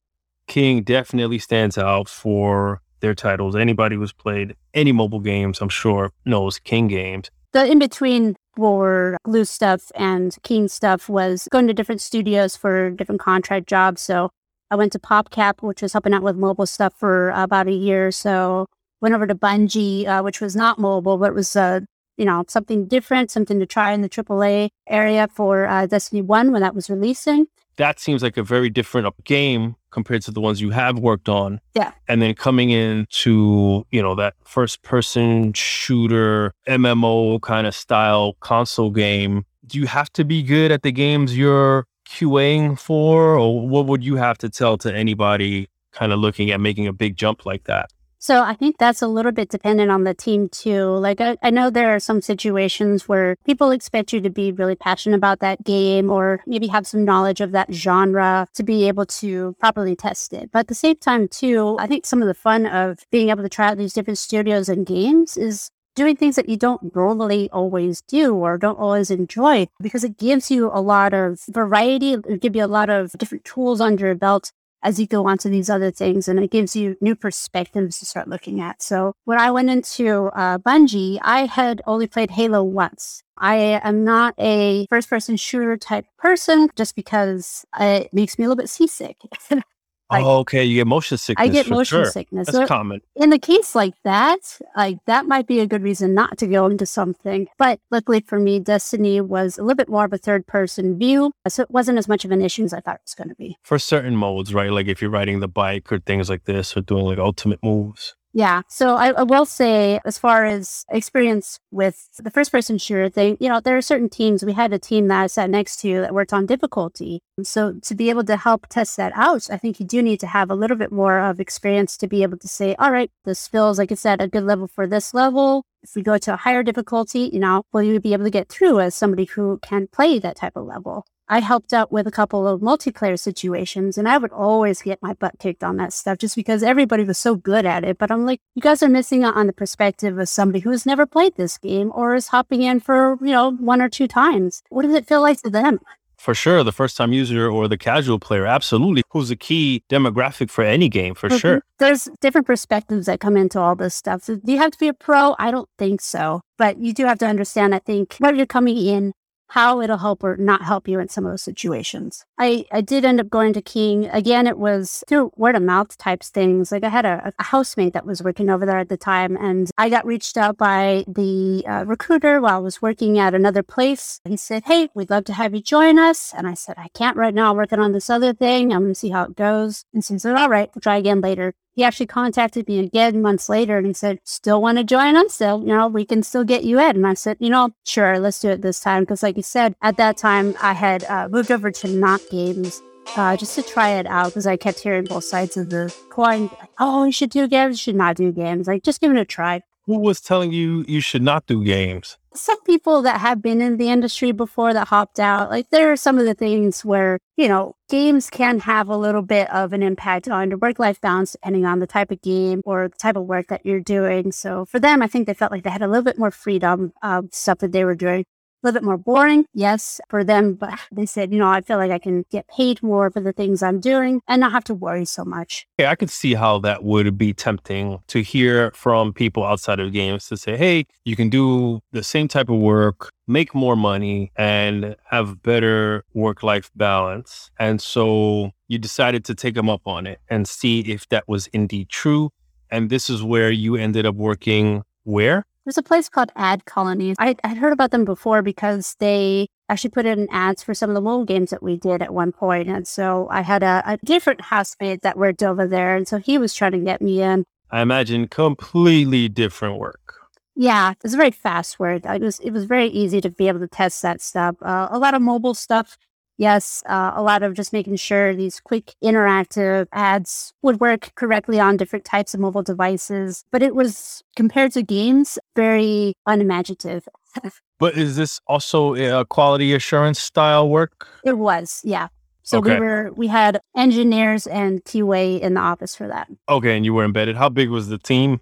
King definitely stands out for their titles. Anybody who's played any mobile games, I'm sure, knows King games. The in between for Glu stuff and King stuff was going to different studios for different contract jobs. So I went to PopCap, which was helping out with mobile stuff for about a year or so. went over to Bungie, uh, which was not mobile, but it was uh, you know, something different, something to try in the AAA area for uh, Destiny 1 when that was releasing. That seems like a very different game compared to the ones you have worked on. Yeah. And then coming into, you know, that first person shooter MMO kind of style console game. Do you have to be good at the games you're QAing for? Or what would you have to tell to anybody kind of looking at making a big jump like that? So I think that's a little bit dependent on the team too. Like I, I, know there are some situations where people expect you to be really passionate about that game or maybe have some knowledge of that genre to be able to properly test it. But at the same time too, I think some of the fun of being able to try out these different studios and games is doing things that you don't normally always do or don't always enjoy because it gives you a lot of variety. It gives you a lot of different tools under your belt as you go on to these other things and it gives you new perspectives to start looking at. So when I went into uh, Bungie, I had only played Halo once. I am not a first person shooter type person just because it makes me a little bit seasick. [LAUGHS] Like, oh, okay. You get motion sickness. I get motion sure. sickness. That's so common. In a case like that, like that might be a good reason not to go into something. But luckily for me, Destiny was a little bit more of a third person view. So it wasn't as much of an issue as I thought it was going to be. For certain modes, right? Like if you're riding the bike or things like this or doing like ultimate moves. Yeah. So I, I, will say, as far as experience with the first person shooter thing, you know, there are certain teams. We had a team that I sat next to that worked on difficulty. So to be able to help test that out, I think you do need to have a little bit more of experience to be able to say, all right, this feels like it's at a good level for this level. If we go to a higher difficulty, you know, will you be able to get through as somebody who can play that type of level? I helped out with a couple of multiplayer situations and I would always get my butt kicked on that stuff just because everybody was so good at it. But I'm like, you guys are missing out on the perspective of somebody who has never played this game or is hopping in for, you know, one or two times. What does it feel like to them? For sure, the first time user or the casual player, absolutely, who's a key demographic for any game, for mm-hmm. sure. There's different perspectives that come into all this stuff. Do you have to be a pro? I don't think so. But you do have to understand, I think, where you're coming in, how it'll help or not help you in some of those situations. I, I did end up going to King. Again, it was through word of mouth types things. Like I had a, a housemate that was working over there at the time, and I got reached out by the uh, recruiter while I was working at another place. He said, Hey, we'd love to have you join us. And I said, I can't right now. I'm working on this other thing. I'm going to see how it goes. And so he said, All right, we'll try again later he actually contacted me again months later and he said, Still want to join us? So, you know, we can still get you in. And I said, You know, sure, let's do it this time. Because, like you said, at that time, I had uh, moved over to Not Games uh, just to try it out because I kept hearing both sides of the coin. Oh, you should do games, you should not do games. Like, just give it a try. Who was telling you you should not do games? Some people that have been in the industry before that hopped out, like there are some of the things where, you know, games can have a little bit of an impact on your work life balance depending on the type of game or the type of work that you're doing. So for them, I think they felt like they had a little bit more freedom of stuff that they were doing little bit more boring, yes, for them. But they said, you know, I feel like I can get paid more for the things I'm doing and not have to worry so much. Yeah, I could see how that would be tempting to hear from people outside of games to say, hey, you can do the same type of work, make more money, and have better work life balance. And so you decided to take them up on it and see if that was indeed true. And this is where you ended up working where? There's a place called Ad Colonies. I, I'd heard about them before because they actually put in ads for some of the mobile games that we did at one point. And so I had a, a different housemate that worked over there. And so he was trying to get me in. I imagine completely different work. Yeah, it was very fast work. It was it was very easy to be able to test that stuff. Uh, a lot of mobile stuff Yes, uh, a lot of just making sure these quick interactive ads would work correctly on different types of mobile devices. But it was, compared to games, very unimaginative. [LAUGHS] but is this also a quality assurance style work? It was, yeah. So okay. we were we had engineers and QA in the office for that. Okay, and you were embedded. How big was the team?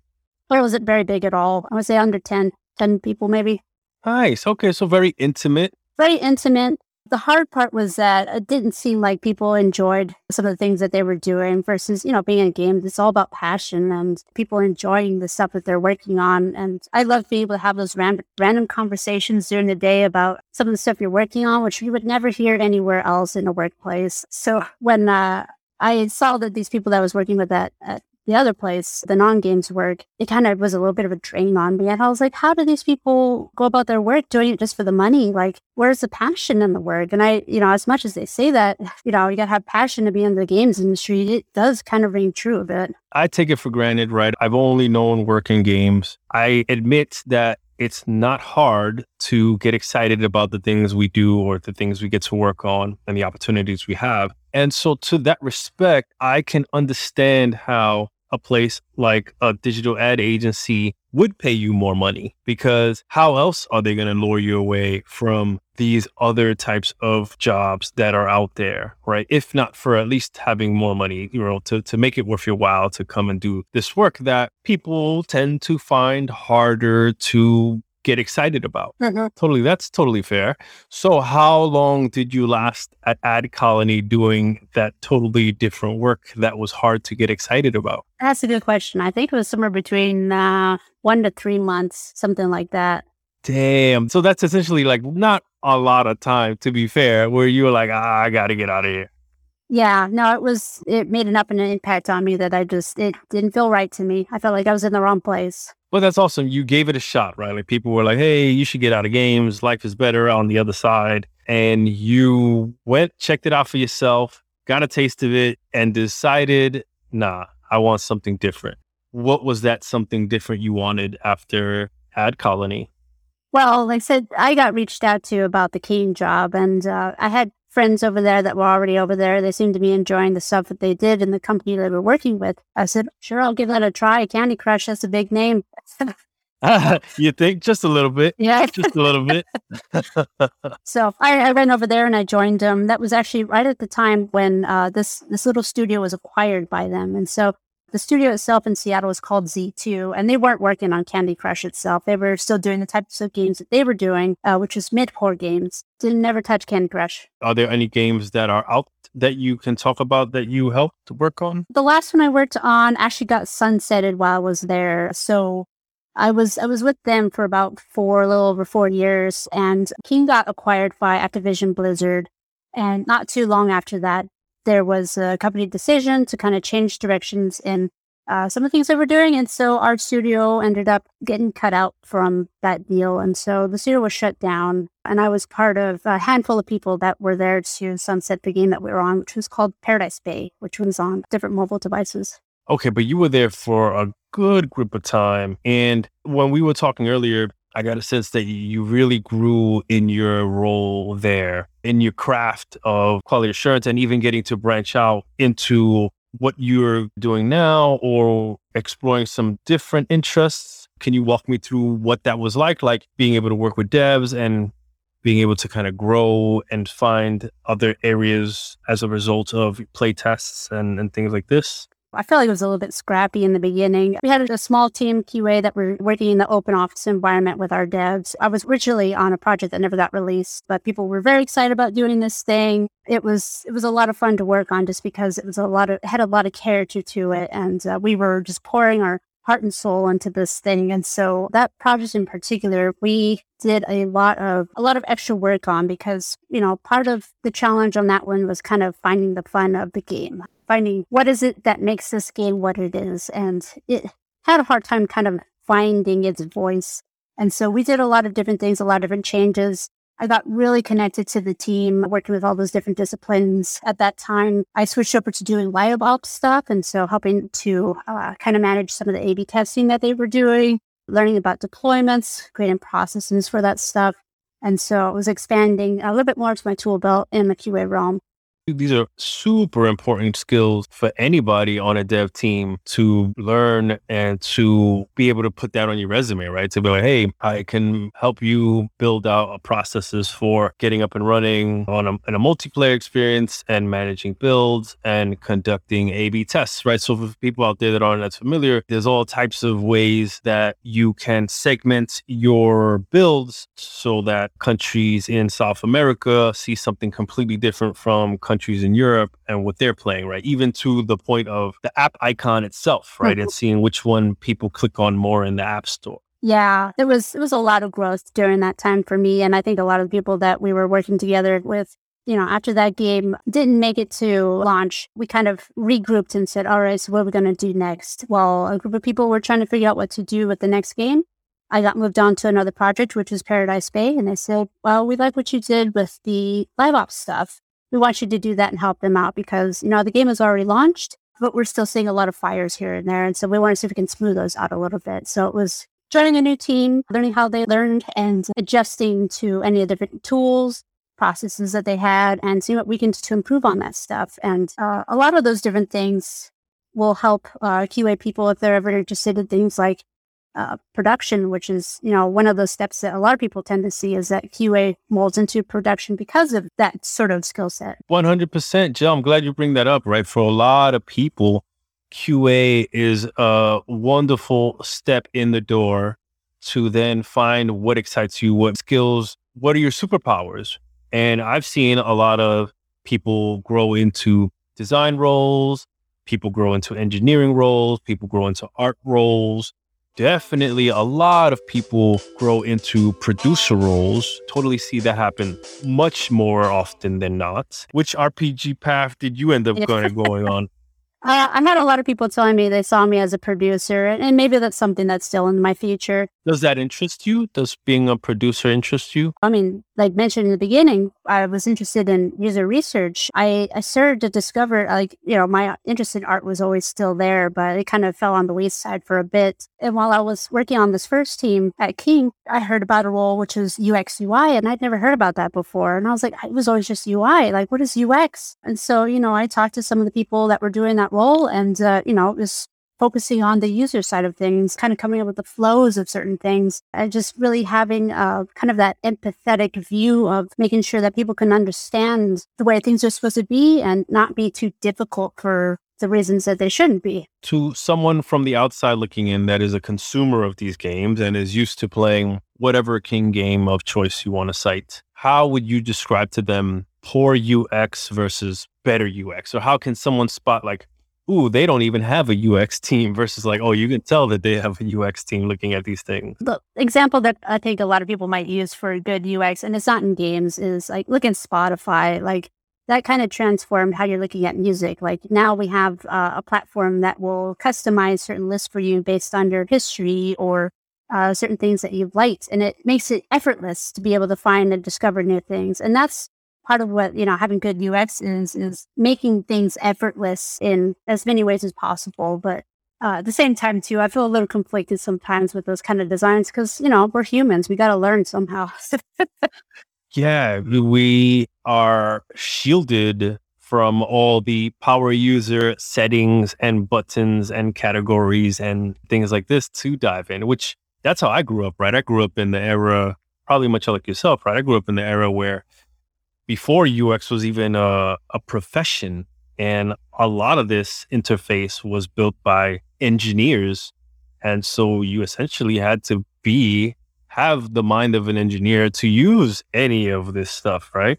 Well, it wasn't very big at all. I would say under 10, 10 people maybe. Nice. Okay, so very intimate. Very intimate. The hard part was that it didn't seem like people enjoyed some of the things that they were doing versus, you know, being in games. It's all about passion and people enjoying the stuff that they're working on. And I love being able to have those random, random conversations during the day about some of the stuff you're working on, which you would never hear anywhere else in a workplace. So when uh, I saw that these people that I was working with at, at the other place, the non games work, it kind of was a little bit of a drain on me. And I was like, how do these people go about their work doing it just for the money? Like, where's the passion in the work? And I, you know, as much as they say that, [SIGHS] you know, you got to have passion to be in the games industry, it does kind of ring true a bit. I take it for granted, right? I've only known work in games. I admit that it's not hard to get excited about the things we do or the things we get to work on and the opportunities we have. And so, to that respect, I can understand how a place like a digital ad agency would pay you more money because how else are they going to lure you away from these other types of jobs that are out there, right? If not for at least having more money, you know, to, to make it worth your while to come and do this work that people tend to find harder to get excited about. Mm-hmm. Totally, that's totally fair. So, how long did you last at Ad Colony doing that totally different work that was hard to get excited about? That's a good question. I think it was somewhere between uh, one to three months, something like that. Damn. So that's essentially like not a lot of time, to be fair, where you were like, ah, I got to get out of here. Yeah, no, it was, it made enough of an impact on me that I just, it didn't feel right to me. I felt like I was in the wrong place. Well, that's awesome. You gave it a shot, right? Like people were like, hey, you should get out of games. Life is better on the other side. And you went, checked it out for yourself, got a taste of it, and decided, nah, I want something different. What was that something different you wanted after Ad Colony? Well, like I said, I got reached out to about the King job, and uh, I had friends over there that were already over there. They seemed to be enjoying the stuff that they did and the company they were working with. I said, sure, I'll give that a try. Candy Crush, that's a big name. uh, [LAUGHS] you think just a little bit? Yeah, [LAUGHS] just a little bit. [LAUGHS] so I, I, ran over there and I joined them. That was actually right at the time when uh, this this little studio was acquired by them, and so the studio itself in Seattle was called Z2, and they weren't working on Candy Crush itself. They were still doing the types of games that they were doing, uh, which was mid-core games. Didn't never touch Candy Crush. Are there any games that are out that you can talk about that you helped work on? The last one I worked on actually got sunsetted while I was there. So I was I was with them for about four, a little over four years, and King got acquired by Activision Blizzard. And not too long after that, there was a company decision to kind of change directions in uh, some of the things they were doing. And so our studio ended up getting cut out from that deal. And so the studio was shut down. And I was part of a handful of people that were there to sunset the game that we were on, which was called Paradise Bay, which was on different mobile devices. Okay, but you were there for a good group of time. And when we were talking earlier, I got a sense that you really grew in your role there, in your craft of quality assurance, and even getting to branch out into what you're doing now or exploring some different interests. Can you walk me through what that was like, like being able to work with devs and being able to kind of grow and find other areas as a result of play tests and, and things like this? I felt like it was a little bit scrappy in the beginning. We had a small team QA that were working in the open office environment with our devs. I was originally on a project that never got released, but people were very excited about doing this thing. It was it was a lot of fun to work on just because it was a lot of had a lot of character to it, and uh, we were just pouring our heart and soul into this thing. And so that project in particular, we did a lot of a lot of extra work on because you know part of the challenge on that one was kind of finding the fun of the game finding what is it that makes this game what it is. And it had a hard time kind of finding its voice. And so we did a lot of different things, a lot of different changes. I got really connected to the team, working with all those different disciplines. At that time, I switched over to doing live ops stuff. And so helping to uh, kind of manage some of the A B testing that they were doing, learning about deployments, creating processes for that stuff. And so I was expanding a little bit more to my tool belt in the QA realm. These are super important skills for anybody on a dev team to learn and to be able to put that on your resume, right? To be like, hey, I can help you build out processes for getting up and running on a, a multiplayer experience and managing builds and conducting A B tests, right? So for people out there that aren't as familiar, there's all types of ways that you can segment your builds so that countries in South America see something completely different from countries countries in Europe and what they're playing, right? Even to the point of the app icon itself, right? Mm-hmm. And seeing which one people click on more in the app store. Yeah, there was it was a lot of growth during that time for me, and I think a lot of people that we were working together with you know, after that game didn't make it to launch, we kind of regrouped and said, all right, so what are we going to do next? Well, a group of people were trying to figure out what to do with the next game. I got moved on to another project, which was Paradise Bay. And they said, well, we like what you did with the live ops stuff. We want you to do that and help them out because, you know, the game is already launched, but we're still seeing a lot of fires here and there. And so we want to see if we can smooth those out a little bit. So it was joining a new team, learning how they learned and adjusting to any of the different tools, processes that they had, and seeing what we can do to improve on that stuff. And uh, a lot of those different things will help uh, QA people if they're ever interested in things like uh, production, which is, you know, one of those steps that a lot of people tend to see is that QA molds into production because of that sort of skill set. 100%. Jill, I'm glad you bring that up, right? For a lot of people, QA is a wonderful step in the door to then find what excites you, what skills, what are your superpowers? And I've seen a lot of people grow into design roles, people grow into engineering roles, people grow into art roles. Definitely a lot of people grow into producer roles. Totally see that happen much more often than not. Which RPG path did you end up going, going on? [LAUGHS] Uh, I've had a lot of people telling me they saw me as a producer, and maybe that's something that's still in my future. Does that interest you? Does being a producer interest you? I mean, like mentioned in the beginning, I was interested in user research. I, I started to discover, like, you know, my interest in art was always still there, but it kind of fell on the wayside for a bit. And while I was working on this first team at King, I heard about a role which is UX UI, and I'd never heard about that before. And I was like, it was always just UI. Like, what is UX? And so, you know, I talked to some of the people that were doing that role and, uh, you know, just focusing on the user side of things, kind of coming up with the flows of certain things, and just really having uh, kind of that empathetic view of making sure that people can understand the way things are supposed to be and not be too difficult for the reasons that they shouldn't be. To someone from the outside looking in that is a consumer of these games and is used to playing whatever king game of choice you want to cite, how would you describe to them poor UX versus better UX? Or how can someone spot like, ooh, they don't even have a UX team versus like, oh, you can tell that they have a UX team looking at these things. The example that I think a lot of people might use for good UX, and it's not in games, is like look at Spotify. Like that kind of transformed how you're looking at music. Like now we have uh, a platform that will customize certain lists for you based on your history or uh, certain things that you've liked, and it makes it effortless to be able to find and discover new things. And that's part of what you know having good UX is is making things effortless in as many ways as possible. But uh, at the same time, too, I feel a little conflicted sometimes with those kind of designs because you know we're humans; we got to learn somehow. yeah, we are shielded from all the power user settings and buttons and categories and things like this to dive in. Which that's how I grew up, right? I grew up in the era, probably much like yourself, right? I grew up in the era where before UX was even a, a profession. And a lot of this interface was built by engineers. And so you essentially had to be, have the mind of an engineer to use any of this stuff, right?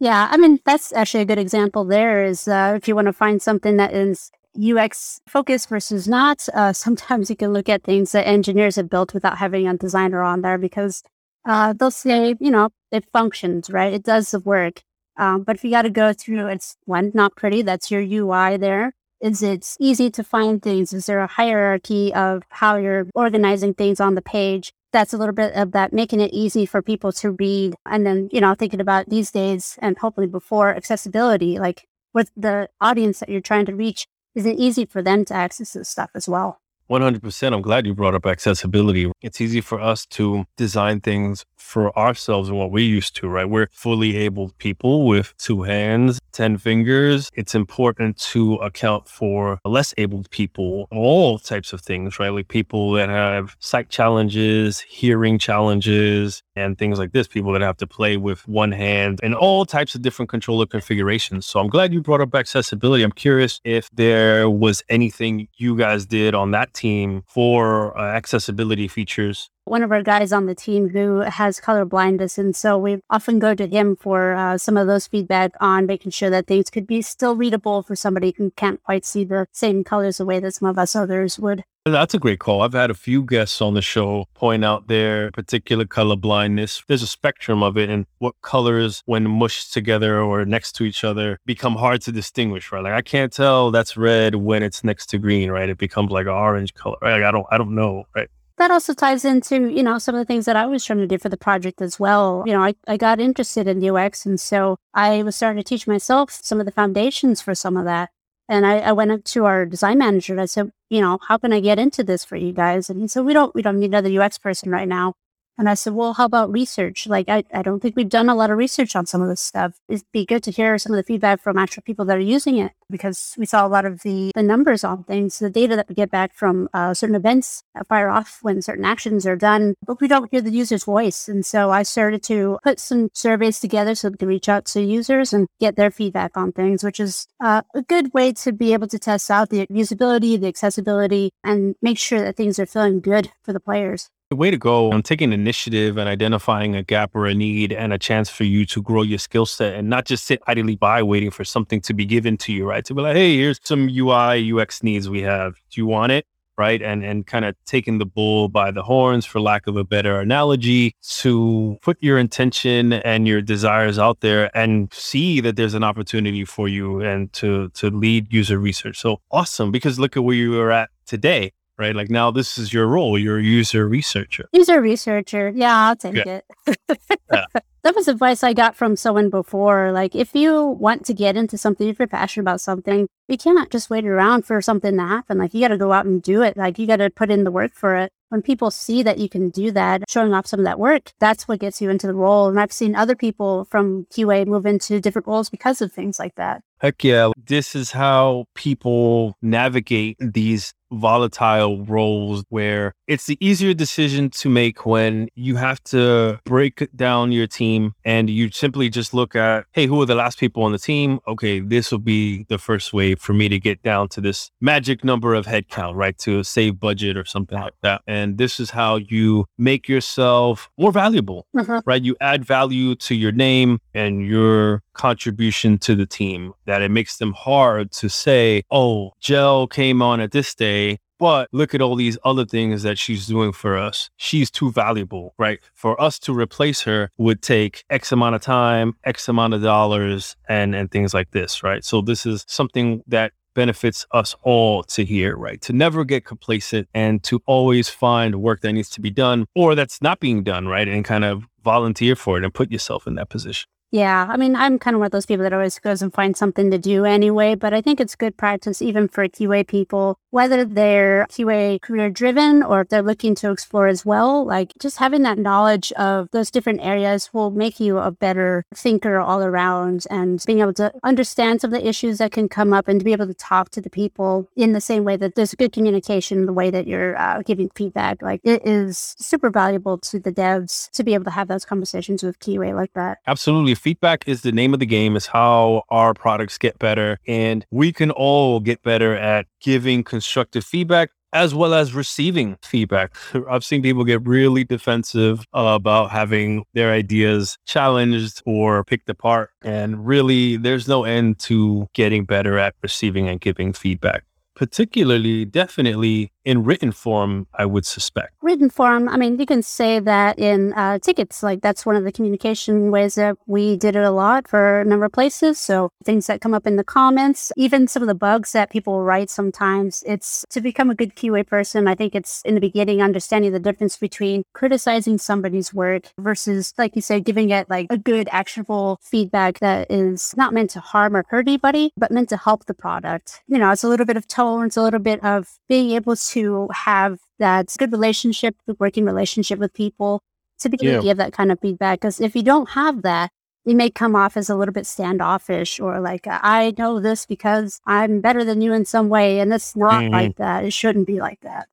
Yeah. I mean, that's actually a good example there is uh, if you want to find something that is UX focused versus not, uh, [LAUGHS] sometimes you can look at things that engineers have built without having a designer on there because uh, they'll say, you know, it functions, right? It does the work. Um, but if you got to go through, it's one, not pretty. That's your UI there. Is it easy to find things? Is there a hierarchy of how you're organizing things on the page? That's a little bit of that, making it easy for people to read. And then, you know, thinking about these days and hopefully before accessibility, like with the audience that you're trying to reach, is it easy for them to access this stuff as well? 100%. I'm glad you brought up accessibility. It's easy for us to design things for ourselves and what we're used to, right? We're fully able people with two hands, 10 fingers. It's important to account for less able people, all types of things, right? Like people that have sight challenges, hearing challenges, and things like this, people that have to play with one hand and all types of different controller configurations. So I'm glad you brought up accessibility. I'm curious if there was anything you guys did on that team for uh, accessibility features one of our guys on the team who has color blindness. And so we often go to him for uh, some of those feedback on making sure that things could be still readable for somebody who can't quite see the same colors the way that some of us others would. That's a great call. I've had a few guests on the show point out their particular color blindness. There's a spectrum of it, and what colors, when mushed together or next to each other, become hard to distinguish. Right? Like I can't tell that's red when it's next to green. Right? It becomes like an orange color. Right? Like I don't, I don't know. Right? That also ties into you know some of the things that i was trying to do for the project as well you know i, I got interested in ux and so i was starting to teach myself some of the foundations for some of that and I, I, went up to our design manager and I said, you know, how can I get into this for you guys? And he said, we don't, we don't need another UX person right now. And I said, well, how about research? Like, I, I don't think we've done a lot of research on some of this stuff. It'd be good to hear some of the feedback from actual people that are using it because we saw a lot of the, the numbers on things, the data that we get back from uh, certain events fire off when certain actions are done, but we don't hear the user's voice. And so I started to put some surveys together so we could reach out to users and get their feedback on things, which is uh, a good way to be able to test out the usability, the accessibility, and make sure that things are feeling good for the players. Way to go on taking initiative and identifying a gap or a need and a chance for you to grow your skill set and not just sit idly by waiting for something to be given to you, right? To be like, hey, here's some UI, UX needs we have. Do you want it? Right. And and kind of taking the bull by the horns, for lack of a better analogy, to put your intention and your desires out there and see that there's an opportunity for you and to to lead user research. So awesome. Because look at where you are at today right? Like now this is your role. You're a user researcher. User researcher. Yeah, I'll take yeah. it. yeah. [LAUGHS] That was advice I got from someone before. Like if you want to get into something, if you're passionate about something, you cannot just wait around for something to happen. Like you got to go out and do it. Like you got to put in the work for it. When people see that you can do that, showing off some of that work, that's what gets you into the role. And I've seen other people from QA move into different roles because of things like that. Heck yeah. This is how people navigate these volatile roles where it's the easier decision to make when you have to break down your team and you simply just look at, hey, who are the last people on the team? Okay, this will be the first way for me to get down to this magic number of headcount, right? To save budget or something like that. And this is how you make yourself more valuable, uh-huh. right? You add value to your name and your contribution to the team that it makes them hard to say, oh, Gel came on at this day but look at all these other things that she's doing for us. She's too valuable, right? For us to replace her would take X amount of time, X amount of dollars, and and things like this, right? So this is something that benefits us all to hear, right? To never get complacent and to always find work that needs to be done or that's not being done, right? And kind of volunteer for it and put yourself in that position. Yeah, I mean, I'm kind of one of those people that always goes and finds something to do anyway, but I think it's good practice even for QA people, whether they're QA career driven or if they're looking to explore as well. Like just having that knowledge of those different areas will make you a better thinker all around and being able to understand some of the issues that can come up and to be able to talk to the people in the same way that there's good communication, in the way that you're uh, giving feedback. Like it is super valuable to the devs to be able to have those conversations with QA like that. Absolutely feedback is the name of the game, is how our products get better. And we can all get better at giving constructive feedback as well as receiving feedback. [LAUGHS] I've seen people get really defensive about having their ideas challenged or picked apart. And really, there's no end to getting better at receiving and giving feedback particularly definitely in written form, I would suspect. Written form, I mean, you can say that in uh, tickets. Like, that's one of the communication ways that we did it a lot for a number of places. So, things that come up in the comments, even some of the bugs that people write sometimes, it's to become a good QA person. I think it's in the beginning understanding the difference between criticizing somebody's work versus, like you said, giving it like a good, actionable feedback that is not meant to harm or hurt anybody, but meant to help the product. You know, it's a little bit of tolerance, a little bit of being able to to have that good relationship, good working relationship with people to be able to give that kind of feedback. Because if you don't have that, it may come off as a little bit standoffish or like, I know this because I'm better than you in some way. And it's not mm-hmm. like that. It shouldn't be like that.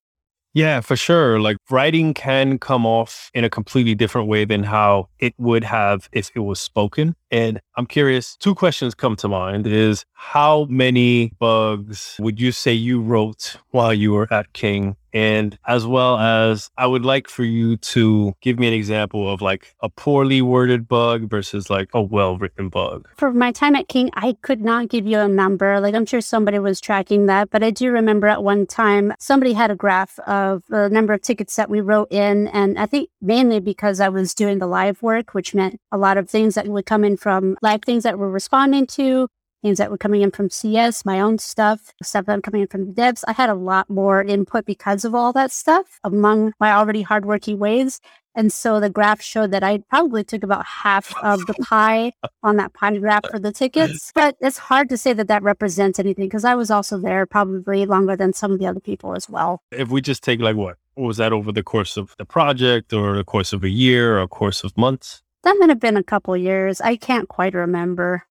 Yeah, for sure. Like writing can come off in a completely different way than how it would have if it was spoken. And I'm curious, two questions come to mind is how many bugs would you say you wrote while you were at King? And as well as I would like for you to give me an example of like a poorly worded bug versus like a well written bug. For my time at King, I could not give you a number. Like I'm sure somebody was tracking that, but I do remember at one time somebody had a graph of the number of tickets that we wrote in. And I think mainly because I was doing the live work, which meant a lot of things that would come in from live things that we're responding to, things that were coming in from CS, my own stuff, stuff that I'm coming in from the devs. I had a lot more input because of all that stuff among my already hardworking ways. And so the graph showed that I probably took about half of the pie [LAUGHS] on that pie graph for the tickets. But it's hard to say that that represents anything because I was also there probably longer than some of the other people as well. If we just take like what? Was that over the course of the project or the course of a year or course of months? That might have been a couple years. I can't quite remember.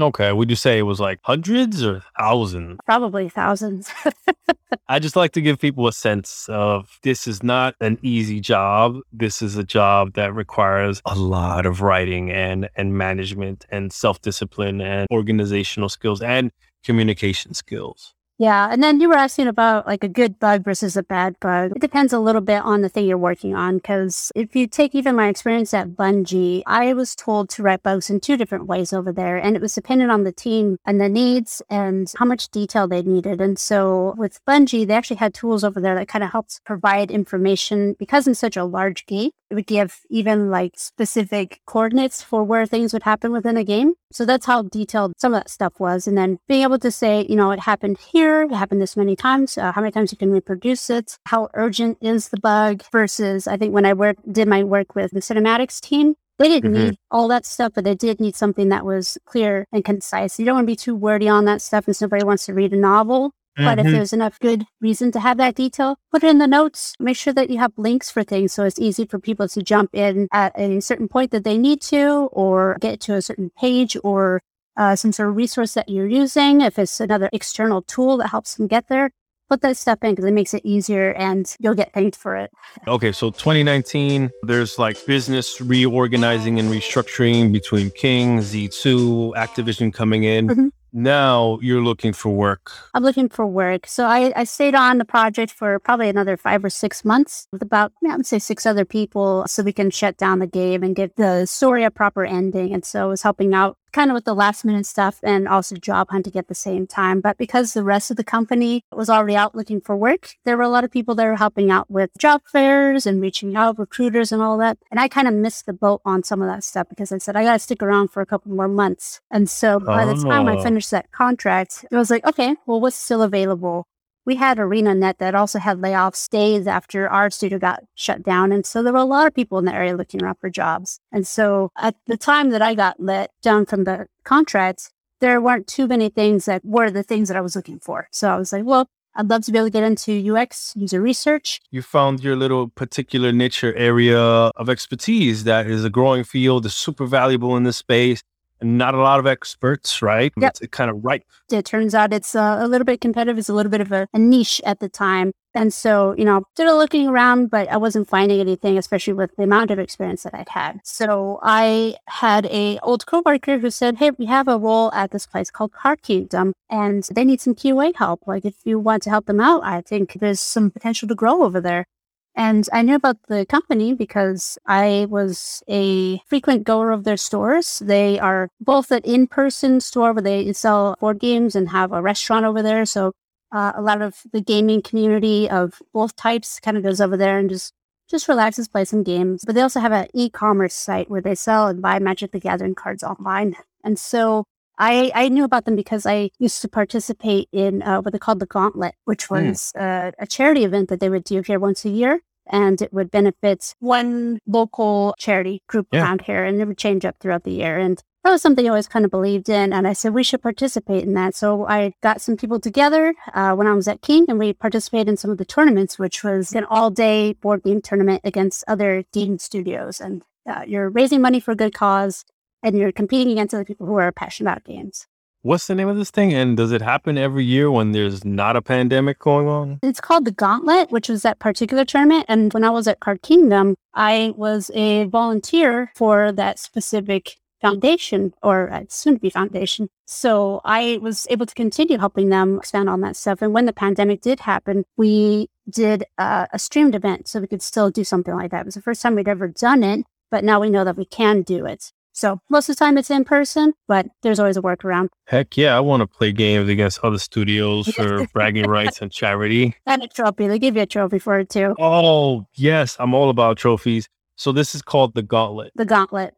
Okay. Would you say it was like hundreds or thousands? Probably thousands. [LAUGHS] I just like to give people a sense of this is not an easy job. This is a job that requires a lot of writing and, and management and self discipline and organizational skills and communication skills. Yeah. And then you were asking about like a good bug versus a bad bug. It depends a little bit on the thing you're working on. Cause if you take even my experience at Bungie, I was told to write bugs in two different ways over there. And it was dependent on the team and the needs and how much detail they needed. And so with Bungie, they actually had tools over there that kind of helped provide information because in such a large game, it would give even like specific coordinates for where things would happen within a game. So that's how detailed some of that stuff was. And then being able to say, you know, it happened here, it happened this many times, uh, how many times you can reproduce it, how urgent is the bug versus I think when I worked, did my work with the cinematics team, they didn't mm-hmm. need all that stuff, but they did need something that was clear and concise. You don't want to be too wordy on that stuff and nobody wants to read a novel. Mm-hmm. But if mm-hmm. there's enough good reason to have that detail, put it in the notes. Make sure that you have links for things so it's easy for people to jump in at a certain point that they need to, or get to a certain page, or uh, some sort of resource that you're using. If it's another external tool that helps them get there, put that stuff in because it makes it easier and you'll get thanked for it. Okay, so 2019, there's like business reorganizing and restructuring between King, Z2, Activision coming in. Mm-hmm. Now you're looking for work. I'm looking for work. So I, I stayed on the project for probably another five or six months with about, I would say, six other people so we can shut down the game and give the story a proper ending. And so I was helping out kind of with the last minute stuff and also job hunting at the same time. But because the rest of the company was already out looking for work, there were a lot of people that were helping out with job fairs and reaching out recruiters and all that. And I kind of missed the boat on some of that stuff because I said, I got to stick around for a couple more months. And so by oh. the time I oh. finished that contract, I was like, okay, well, what's still available? We had ArenaNet that also had layoffs days after our studio got shut down. And so there were a lot of people in the area looking around for jobs. And so at the time that I got let down from the contract, there weren't too many things that were the things that I was looking for. So I was like, well, I'd love to be able to get into UX, user research. You found your little particular niche or area of expertise that is a growing field, is super valuable in this space not a lot of experts, right? Yep. It's kind of ripe. It turns out it's uh, a little bit competitive. It's a little bit of a, a, niche at the time. And so, you know, still looking around, but I wasn't finding anything, especially with the amount of experience that I'd had. So I had a old coworker who said, Hey, we have a role at this place called Card Kingdom and they need some QA help. Like if you want to help them out, I think there's some potential to grow over there. And I knew about the company because I was a frequent goer of their stores. They are both an in person store where they sell board games and have a restaurant over there. So uh, a lot of the gaming community of both types kind of goes over there and just just relaxes, play some games. But they also have an e-commerce site where they sell and buy Magic the Gathering cards online. And so I, I knew about them because I used to participate in uh, what they called the Gauntlet, which hmm. was mm. uh, a charity event that they would do here once a year. And it would benefit one local charity group yeah. around here, and it would change up throughout the year. And that was something I always kind of believed in. And I said, we should participate in that. So I got some people together uh, when I was at King and we participated in some of the tournaments, which was an all day board game tournament against other game studios. And uh, you're raising money for a good cause and you're competing against other people who are passionate about games. What's the name of this thing? And does it happen every year when there's not a pandemic going on? It's called the Gauntlet, which was that particular tournament. And when I was at Card Kingdom, I was a volunteer for that specific foundation or soon to be foundation. So I was able to continue helping them expand on that stuff. And when the pandemic did happen, we did uh, a streamed event so we could still do something like that. It was the first time we'd ever done it, but now we know that we can do it. So most of the time it's in person, but there's always a workaround. Heck yeah, I want to play games against other studios [LAUGHS] for bragging rights and charity. And a trophy. They give you a trophy for it too. Oh, yes, I'm all about trophies. So this is called the Gauntlet. The gauntlet.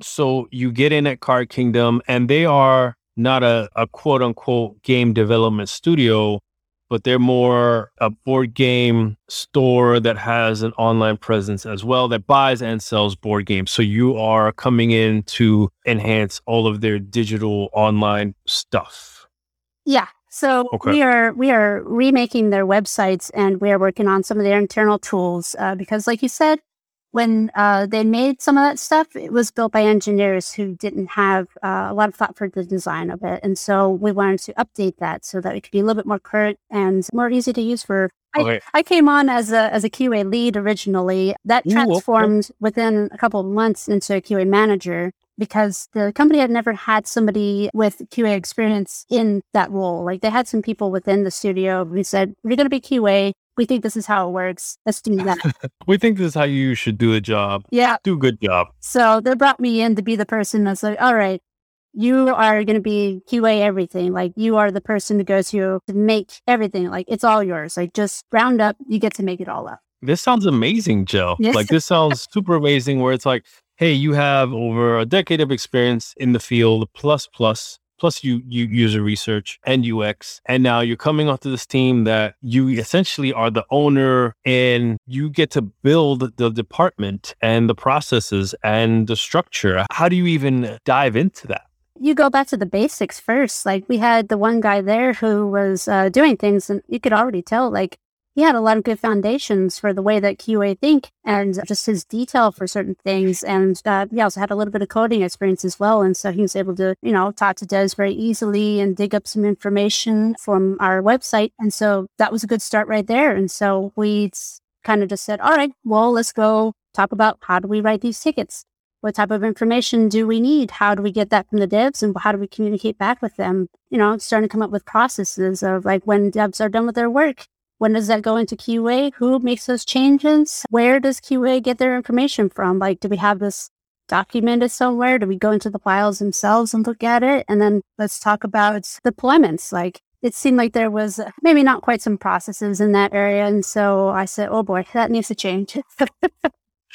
So you get in at Card Kingdom, and they are not a, a quote unquote game development studio, but they're more a board game store that has an online presence as well that buys and sells board games. So you are coming in to enhance all of their digital online stuff. Yeah. So Okay. we are we are remaking their websites and we are working on some of their internal tools uh, because, like you said, when uh, they made some of that stuff, it was built by engineers who didn't have uh, a lot of thought for the design of it, and so we wanted to update that so that it could be a little bit more current and more easy to use for. I, Okay. I came on as a as a QA lead originally. That Ooh, okay. transformed within a couple of months into a QA manager because the company had never had somebody with QA experience in that role. Like they had some people within the studio who said, "We're going to be QA. We think this is how it works. Let's do that." [LAUGHS] We think this is how you should do the job. yeah. Do a good job. So they brought me in to be the person that's like, "All right." You are going to be QA everything. Like you are the person to go to to make everything. Like it's all yours. Like just round up. You get to make it all up. This sounds amazing, Jill. Yeah. Like this sounds super amazing where it's like, hey, you have over a decade of experience in the field, plus plus, plus you you user research and UX. And now you're coming onto this team that you essentially are the owner and you get to build the department and the processes and the structure. How do you even dive into that? you go back to the basics first. Like we had the one guy there who was uh, doing things, and you could already tell like he had a lot of good foundations for the way that QA think and just his detail for certain things. And uh, he also had a little bit of coding experience as well, and so he was able to you know talk to Des very easily and dig up some information from our website. And so that was a good start right there. And so we kind of just said, all right, well, let's go talk about how do we write these tickets what type of information do we need? How do we get that from the devs and how do we communicate back with them? You know, starting to come up with processes of like when devs are done with their work, when does that go into QA? Who makes those changes? Where does QA get their information from? Like, do we have this documented somewhere? Do we go into the files themselves and look at it? And then let's talk about deployments. Like, it seemed like there was maybe not quite some processes in that area. And so I said, oh boy, that needs to change. [LAUGHS]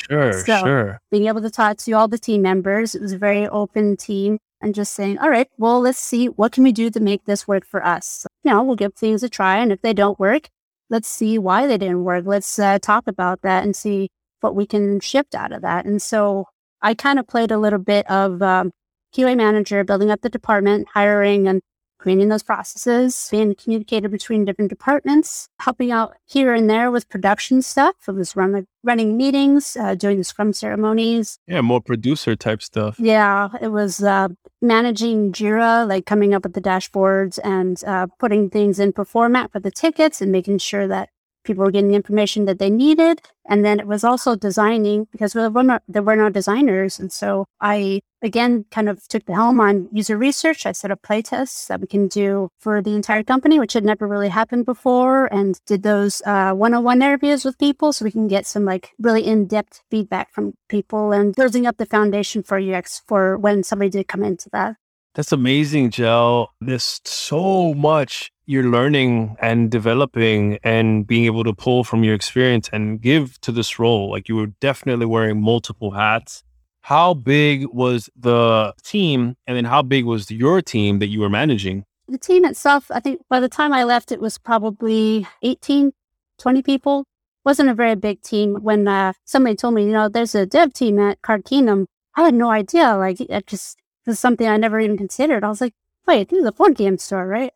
Sure, So- sure. being able to talk to all the team members. It was a very open team and just saying, all right, well, let's see what can we do to make this work for us. You know, we'll give things a try. And if they don't work, let's see why they didn't work. Let's uh, talk about that and see what we can shift out of that. And so I kind of played a little bit of um, QA manager, building up the department, hiring and creating those processes, being a communicator between different departments, helping out here and there with production stuff. It was run, running meetings, uh, doing the scrum ceremonies. Yeah, more producer type stuff. Yeah, it was uh, managing Jira, like coming up with the dashboards and uh, putting things in for format for the tickets and making sure that people were getting the information that they needed. And then it was also designing because there were no, there were no designers. And so I, again, kind of took the helm on user research. I set up playtests that we can do for the entire company, which had never really happened before, and did those uh, one-on-one interviews with people so we can get some like really in-depth feedback from people and building up the foundation for UX for when somebody did come into that. That's amazing, Jel. There's so much you're learning and developing and being able to pull from your experience and give to this role. Like you were definitely wearing multiple hats. How big was the team? And then how big was your team that you were managing? The team itself, I think by the time I left, it was probably 18, 20 people. Wasn't a very big team. When uh, somebody told me, you know, there's a dev team at Card Kingdom, I had no idea. Like, I just this is something I never even considered. I was like, wait, this is a board game store, right?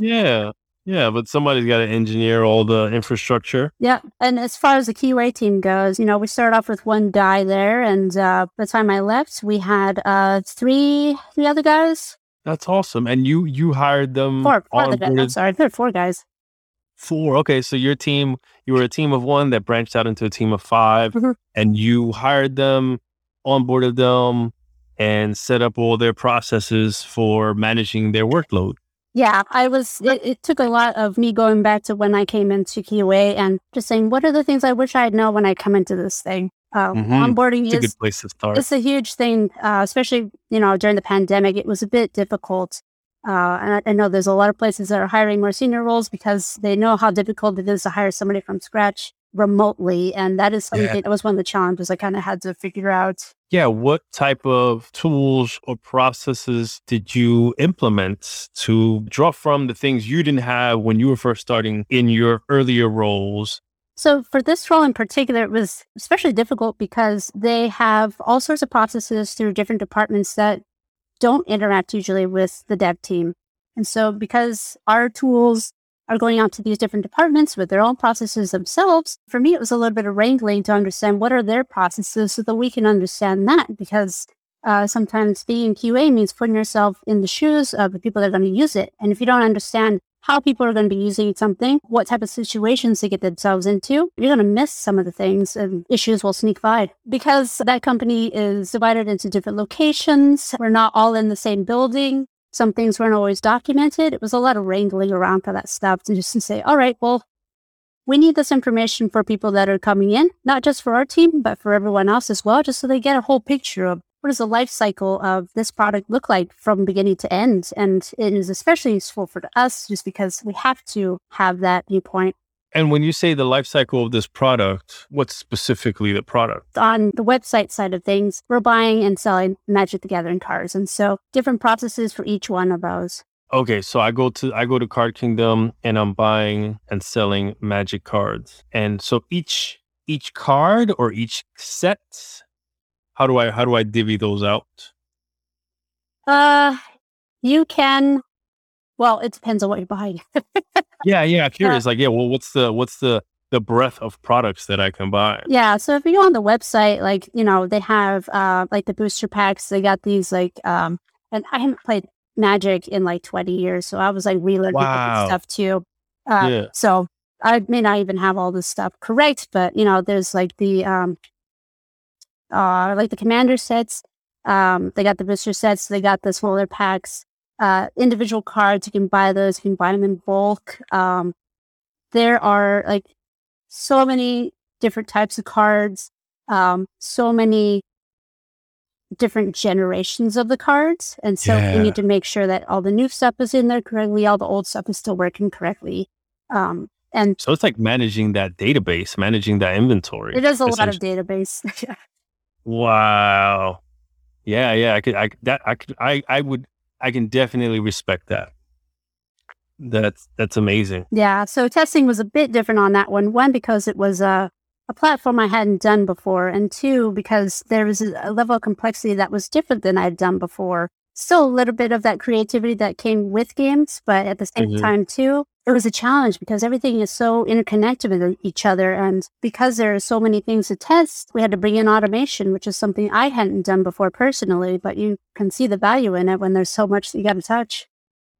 yeah. Yeah. But somebody's got to engineer all the infrastructure. Yeah. And as far as the QA team goes, you know, we started off with one guy there. And uh, by the time I left, we had uh, three, three other guys. That's awesome. And you you hired them Four, four other guys. I'm sorry. There four guys. Four. Okay, so your team, you were a team of one that branched out into a team of 5 Mhm. and you hired them, onboarded them, and set up all their processes for managing their workload. Yeah, I was, it, it, took a lot of me going back to when I came into QA and just saying, what are the things I wish I'd know when I come into this thing? Uh, mm-hmm. Onboarding it's is a good place to start. It's a huge thing, uh, especially, you know, during the pandemic, it was a bit difficult. Uh, and I, I know there's a lot of places that are hiring more senior roles because they know how difficult it is to hire somebody from scratch remotely. And that is something yeah. that was one of the challenges I kind of had to figure out. Yeah. What type of tools or processes did you implement to draw from the things you didn't have when you were first starting in your earlier roles? So, for this role in particular, it was especially difficult because they have all sorts of processes through different departments that don't interact usually with the dev team. And so, because our tools are going out to these different departments with their own processes themselves. For me, it was a little bit of wrangling to understand what are their processes so that we can understand that because uh, sometimes being QA means putting yourself in the shoes of the people that are going to use it. And if you don't understand how people are going to be using something, what type of situations they get themselves into, you're going to miss some of the things and issues will sneak by. Because that company is divided into different locations, we're not all in the same building. Some things weren't always documented. It was a lot of wrangling around for that stuff to just to say, all right, well, we need this information for people that are coming in, not just for our team, but for everyone else as well, just so they get a whole picture of what does the life cycle of this product look like from beginning to end. And it is especially useful for us just because we have to have that viewpoint and when you say the life cycle of this product, what's specifically the product? On the website side of things, we're buying and selling Magic the Gathering cards. And so different processes for each one of those. Okay, so I go to I go to Card Kingdom and I'm buying and selling magic cards. And so each each card or each set, how do I how do I divvy those out? Uh you can well, it depends on what you're buying. [LAUGHS] yeah, yeah. Curious. like, yeah. Well, what's the what's the the breadth of products that I can buy? Yeah. So if you go on the website, like you know, they have uh like the booster packs. They got these like um, and I haven't played Magic in like 20 years, so I was like relearning wow. stuff too. Uh, yeah. So I may not even have all this stuff correct, but you know, there's like the um, uh, like the commander sets. Um, they got the booster sets. They got the smaller packs uh, individual cards. You can buy those. You can buy them in bulk. Um, there are like so many different types of cards. Um, so many different generations of the cards, and so yeah. you need to make sure that all the new stuff is in there correctly. All the old stuff is still working correctly. Um, and so it's like managing that database, managing that inventory. It is a lot of database. [LAUGHS] yeah. wow. Yeah, yeah. I could, I that, I could, I, I would I can definitely respect that. That's that's amazing. Yeah. So testing was a bit different on that one. One because it was a a platform I hadn't done before, and two because there was a level of complexity that was different than I'd done before. Still a little bit of that creativity that came with games, but at the same mm-hmm. time too, it was a challenge because everything is so interconnected with each other. And because there are so many things to test, we had to bring in automation, which is something I hadn't done before personally, but you can see the value in it when there's so much that you got to touch.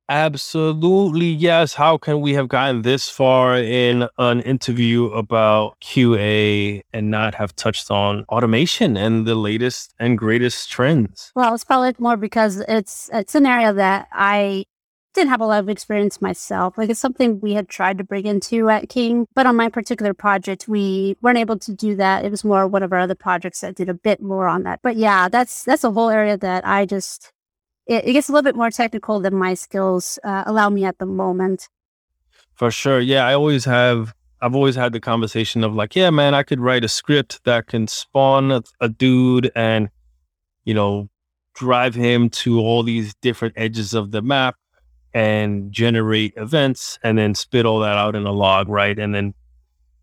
Absolutely, yes. How can we have gotten this far in an interview about QA and not have touched on automation and the latest and greatest trends? Well, it's probably more because it's it's an area that I didn't have a lot of experience myself. Like it's something we had tried to bring into at King, but on my particular project, we weren't able to do that. It was more one of our other projects that did a bit more on that. But yeah, that's that's a whole area that I just it, it gets a little bit more technical than my skills uh, allow me at the moment. For sure, yeah. I always have. I've always had the conversation of like, yeah, man, I could write a script that can spawn a, a dude and you know drive him to all these different edges of the map and generate events and then spit all that out in a log, right? And then,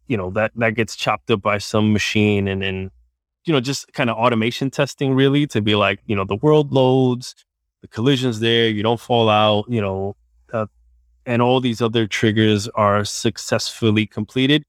you know, that that gets chopped up by some machine and then, you know, just kind of automation testing really to be like, you know, the world loads, the collisions there, you don't fall out, you know, uh, and all these other triggers are successfully completed.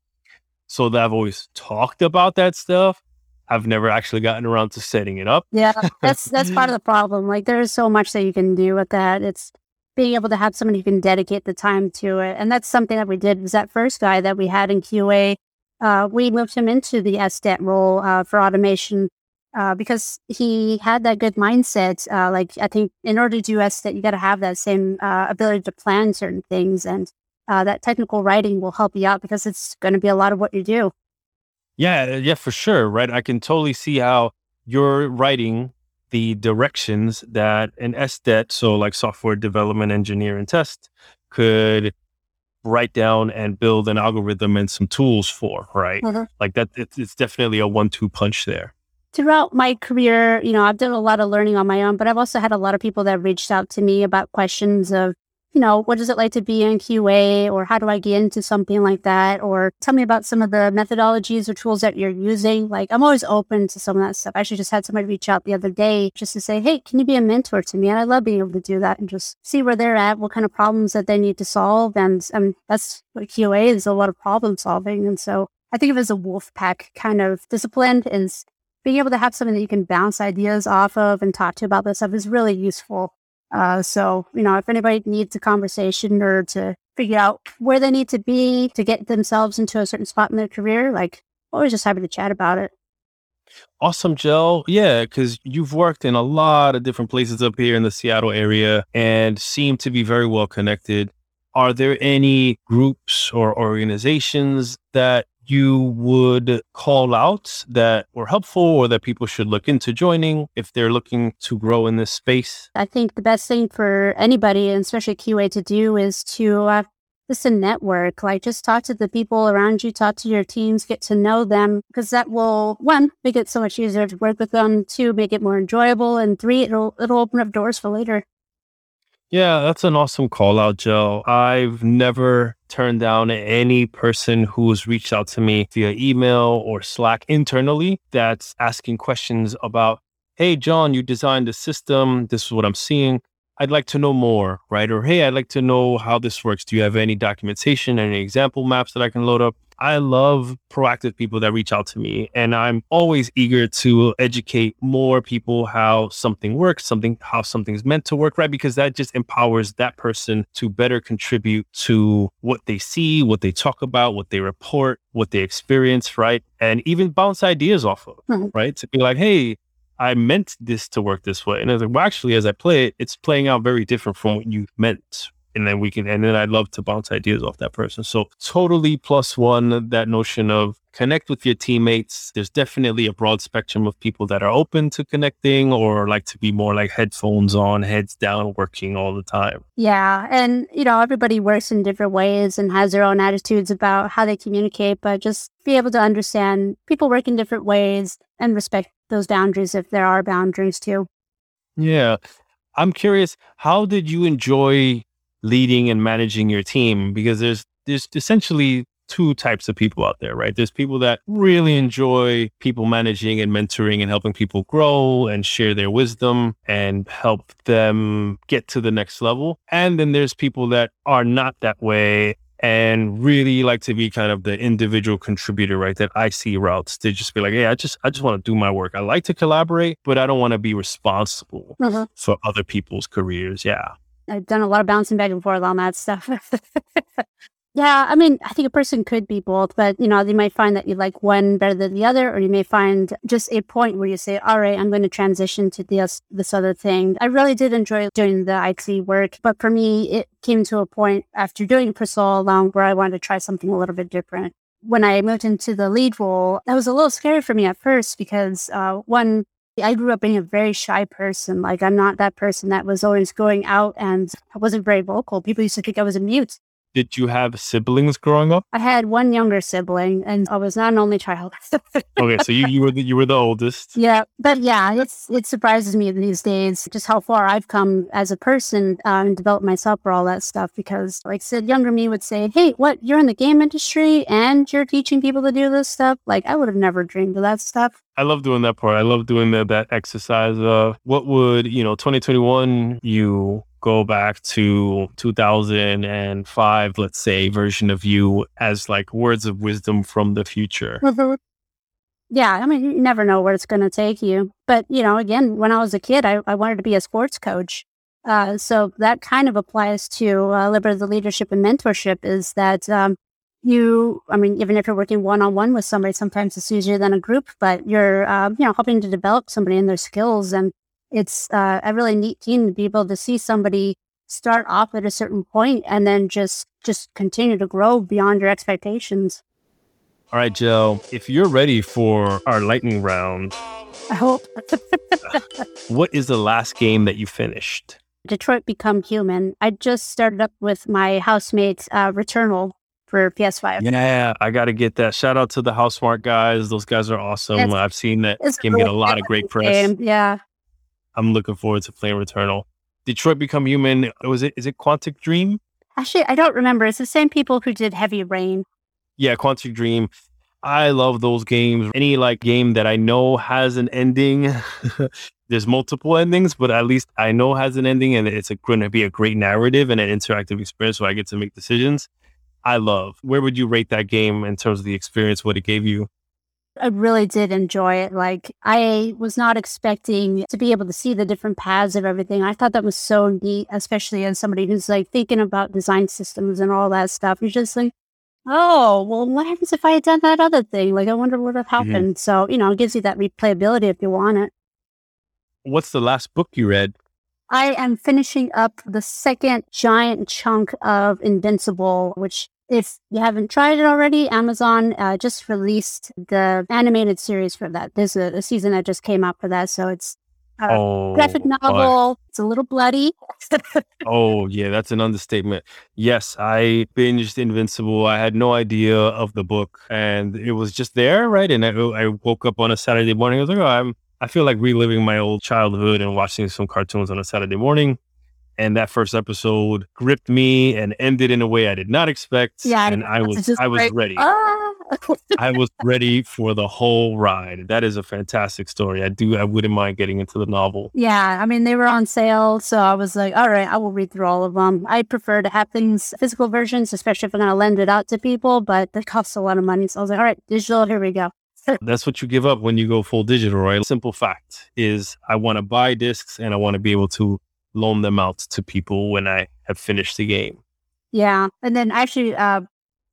So that I've always talked about that stuff. I've never actually gotten around to setting it up. Yeah, that's that's part of [LAUGHS] the problem. Like there is so much that you can do with that. It's being able to have somebody who can dedicate the time to it. And that's something that we did was that first guy that we had in QA. Uh, we moved him into the SDET role uh, for automation uh, because he had that good mindset. Uh, like I think in order to do SDET, you got to have that same uh, ability to plan certain things, and uh, that technical writing will help you out because it's going to be a lot of what you do. Yeah, yeah, for sure. Right, I can totally see how you're writing the directions that an SDET, so like software development engineer and test, could write down and build an algorithm and some tools for, right? Mm-hmm. Like that, it's, it's definitely a one two punch there. Throughout my career, you know, I've done a lot of learning on my own, but I've also had a lot of people that reached out to me about questions of, you know, what is it like to be in QA or how do I get into something like that? Or tell me about some of the methodologies or tools that you're using. Like I'm always open to some of that stuff. I actually just had somebody reach out the other day just to say, Hey, can you be a mentor to me? And I love being able to do that and just see where they're at, what kind of problems that they need to solve. And mean, that's what QA is a lot of problem solving. And so I think of it as a wolf pack kind of discipline and being able to have something that you can bounce ideas off of and talk to about this stuff is really useful. Uh, so, you know, if anybody needs a conversation or to figure out where they need to be to get themselves into a certain spot in their career, like, always just happy to chat about it. Awesome, Jill. Yeah, because you've worked in a lot of different places up here in the Seattle area and seem to be very well connected. Are there any groups or organizations that you would call out that were helpful or that people should look into joining if they're looking to grow in this space? I think the best thing for anybody, and especially QA, to do is to uh, just network. Like just talk to the people around you, talk to your teams, get to know them, because that will one make it so much easier to work with them. Two, make it more enjoyable, and three, it'll it'll open up doors for later. Yeah, that's an awesome call out, Jill. I've never turned down any person who's reached out to me via email or Slack internally that's asking questions about, hey, John, you designed the system. This is what I'm seeing. I'd like to know more, right? Or, hey, I'd like to know how this works. Do you have any documentation, any example maps that I can load up? I love proactive people that reach out to me, and I'm always eager to educate more people how something works, something how something's meant to work, right? Because that just empowers that person to better contribute to what they see, what they talk about, what they report, what they experience, right? And even bounce ideas off of, mm-hmm. right? To be like, hey, I meant this to work this way. And I was like, well, actually, as I play it, it's playing out very different from what you meant, and then we can and then i'd love to bounce ideas off that person. So totally plus one that notion of connect with your teammates. There's definitely a broad spectrum of people that are open to connecting or like to be more like headphones on heads down working all the time. Yeah and you know everybody works in different ways and has their own attitudes about how they communicate but just be able to understand people work in different ways and respect those boundaries if there are boundaries too. Yeah. I'm curious, how did you enjoy leading and managing your team because there's there's essentially two types of people out there, right? There's people that really enjoy people managing and mentoring and helping people grow and share their wisdom and help them get to the next level. And then there's people that are not that way and really like to be kind of the individual contributor, right? That I see routes to just be like, hey, I just I just want to do my work. I like to collaborate, but I don't want to be responsible mm-hmm. for other people's careers. Yeah. I've done a lot of bouncing back and forth on that stuff. [LAUGHS] yeah, I mean, I think a person could be both, but you know, they might find that you like one better than the other, or you may find just a point where you say, "All right, I'm going to transition to this this other thing." I really did enjoy doing the IT work, but for me, it came to a point after doing for so long where I wanted to try something a little bit different when I moved into the lead role, that was a little scary for me at first because uh, one, I grew up being a very shy person. Like I'm not that person that was always going out and I wasn't very vocal. People used to think I was a mute. Did you have siblings growing up? I had one younger sibling, and I was not an only child. [LAUGHS] okay, so you, you were the, you were the oldest. Yeah, but yeah, it's it surprises me these days just how far I've come as a person uh, and developed myself for all that stuff. Because, like I said, younger me would say, "Hey, what? You're in the game industry and you're teaching people to do this stuff." Like I would have never dreamed of that stuff. I love doing that part. I love doing the, that exercise of what would you know, 2021 you go back to 2005, let's say, version of you as like words of wisdom from the future? Mm-hmm. Yeah, I mean, you never know where it's going to take you. But, you know, again, when I was a kid, I, I wanted to be a sports coach. Uh, so that kind of applies to uh, the leadership and mentorship is that, um, you, I mean, even if you're working one on one with somebody, sometimes it's easier than a group, but you're, uh, you know, helping to develop somebody in their skills. And it's uh, a really neat team to be able to see somebody start off at a certain point and then just just continue to grow beyond your expectations. All right, Jill, if you're ready for our lightning round, I hope. [LAUGHS] what is the last game that you finished? Detroit Become Human. I just started up with my housemates uh, Returnal for PS5. Yeah, I got to get that. Shout out to the Housemarque guys. Those guys are awesome. It's, I've seen that game get a lot of great press. Game. Yeah. I'm looking forward to playing Returnal. Detroit Become Human. Was it? Is it Quantic Dream? Actually, I don't remember. It's the same people who did Heavy Rain. Yeah, Quantic Dream. I love those games. Any like game that I know has an ending. [LAUGHS] There's multiple endings, but at least I know has an ending, and it's going to be a great narrative and an interactive experience, where I get to make decisions. I love. Where would you rate that game in terms of the experience, what it gave you? I really did enjoy it. Like, I was not expecting to be able to see the different paths of everything. I thought that was so neat, especially as somebody who's like thinking about design systems and all that stuff. You're just like, oh, well, what happens if I had done that other thing? Like, I wonder what would have mm-hmm. happened. Mm-hmm. So, you know, it gives you that replayability if you want it. What's the last book you read? I am finishing up the second giant chunk of Invincible, which if you haven't tried it already, Amazon uh, just released the animated series for that. There's a, a, season that just came out for that, so it's a oh, graphic novel. It's a little bloody. [LAUGHS] oh yeah, that's an understatement. Yes, I binged Invincible. I had no idea of the book, and it was just there, right? And I, I woke up on a Saturday morning. I was like, oh, I'm. I feel like reliving my old childhood and watching some cartoons on a Saturday morning and that first episode gripped me and ended in a way I did not expect. Yeah, and I was I was ready. Ah. I was ready for the whole ride. That is a fantastic story. I do. I wouldn't mind getting into the novel. Yeah, I mean they were on sale, so I was like, all right, I will read through all of them. I prefer to have things physical versions, especially if I'm going to lend it out to people, but they cost a lot of money. So I was like, all right, digital, here we go. [LAUGHS] That's what you give up when you go full digital, right? Simple fact is I want to buy discs and I want to be able to loan them out to people when I have finished the game. Yeah. And then actually, uh,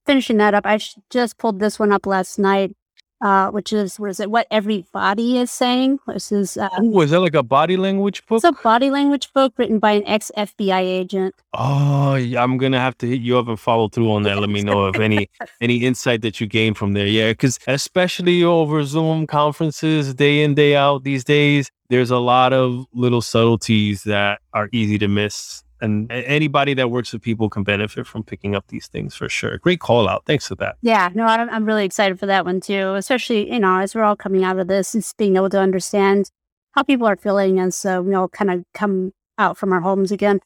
finishing that up, I just pulled this one up last night uh, which is what is it? What everybody is saying. This is. Uh, oh, is that like a body language book? It's a body language book written by an ex FBI agent. Oh, yeah, I'm gonna have to hit you up and follow through on that. Let me know if any [LAUGHS] any insight that you gain from there. Yeah, because especially over Zoom conferences, day in day out these days, there's a lot of little subtleties that are easy to miss and anybody that works with people can benefit from picking up these things for sure. Great call out. Thanks for that. Yeah, no, I'm I'm really excited for that one too, especially, you know, as we're all coming out of this, it's being able to understand how people are feeling And so, we all kind of come out from our homes again.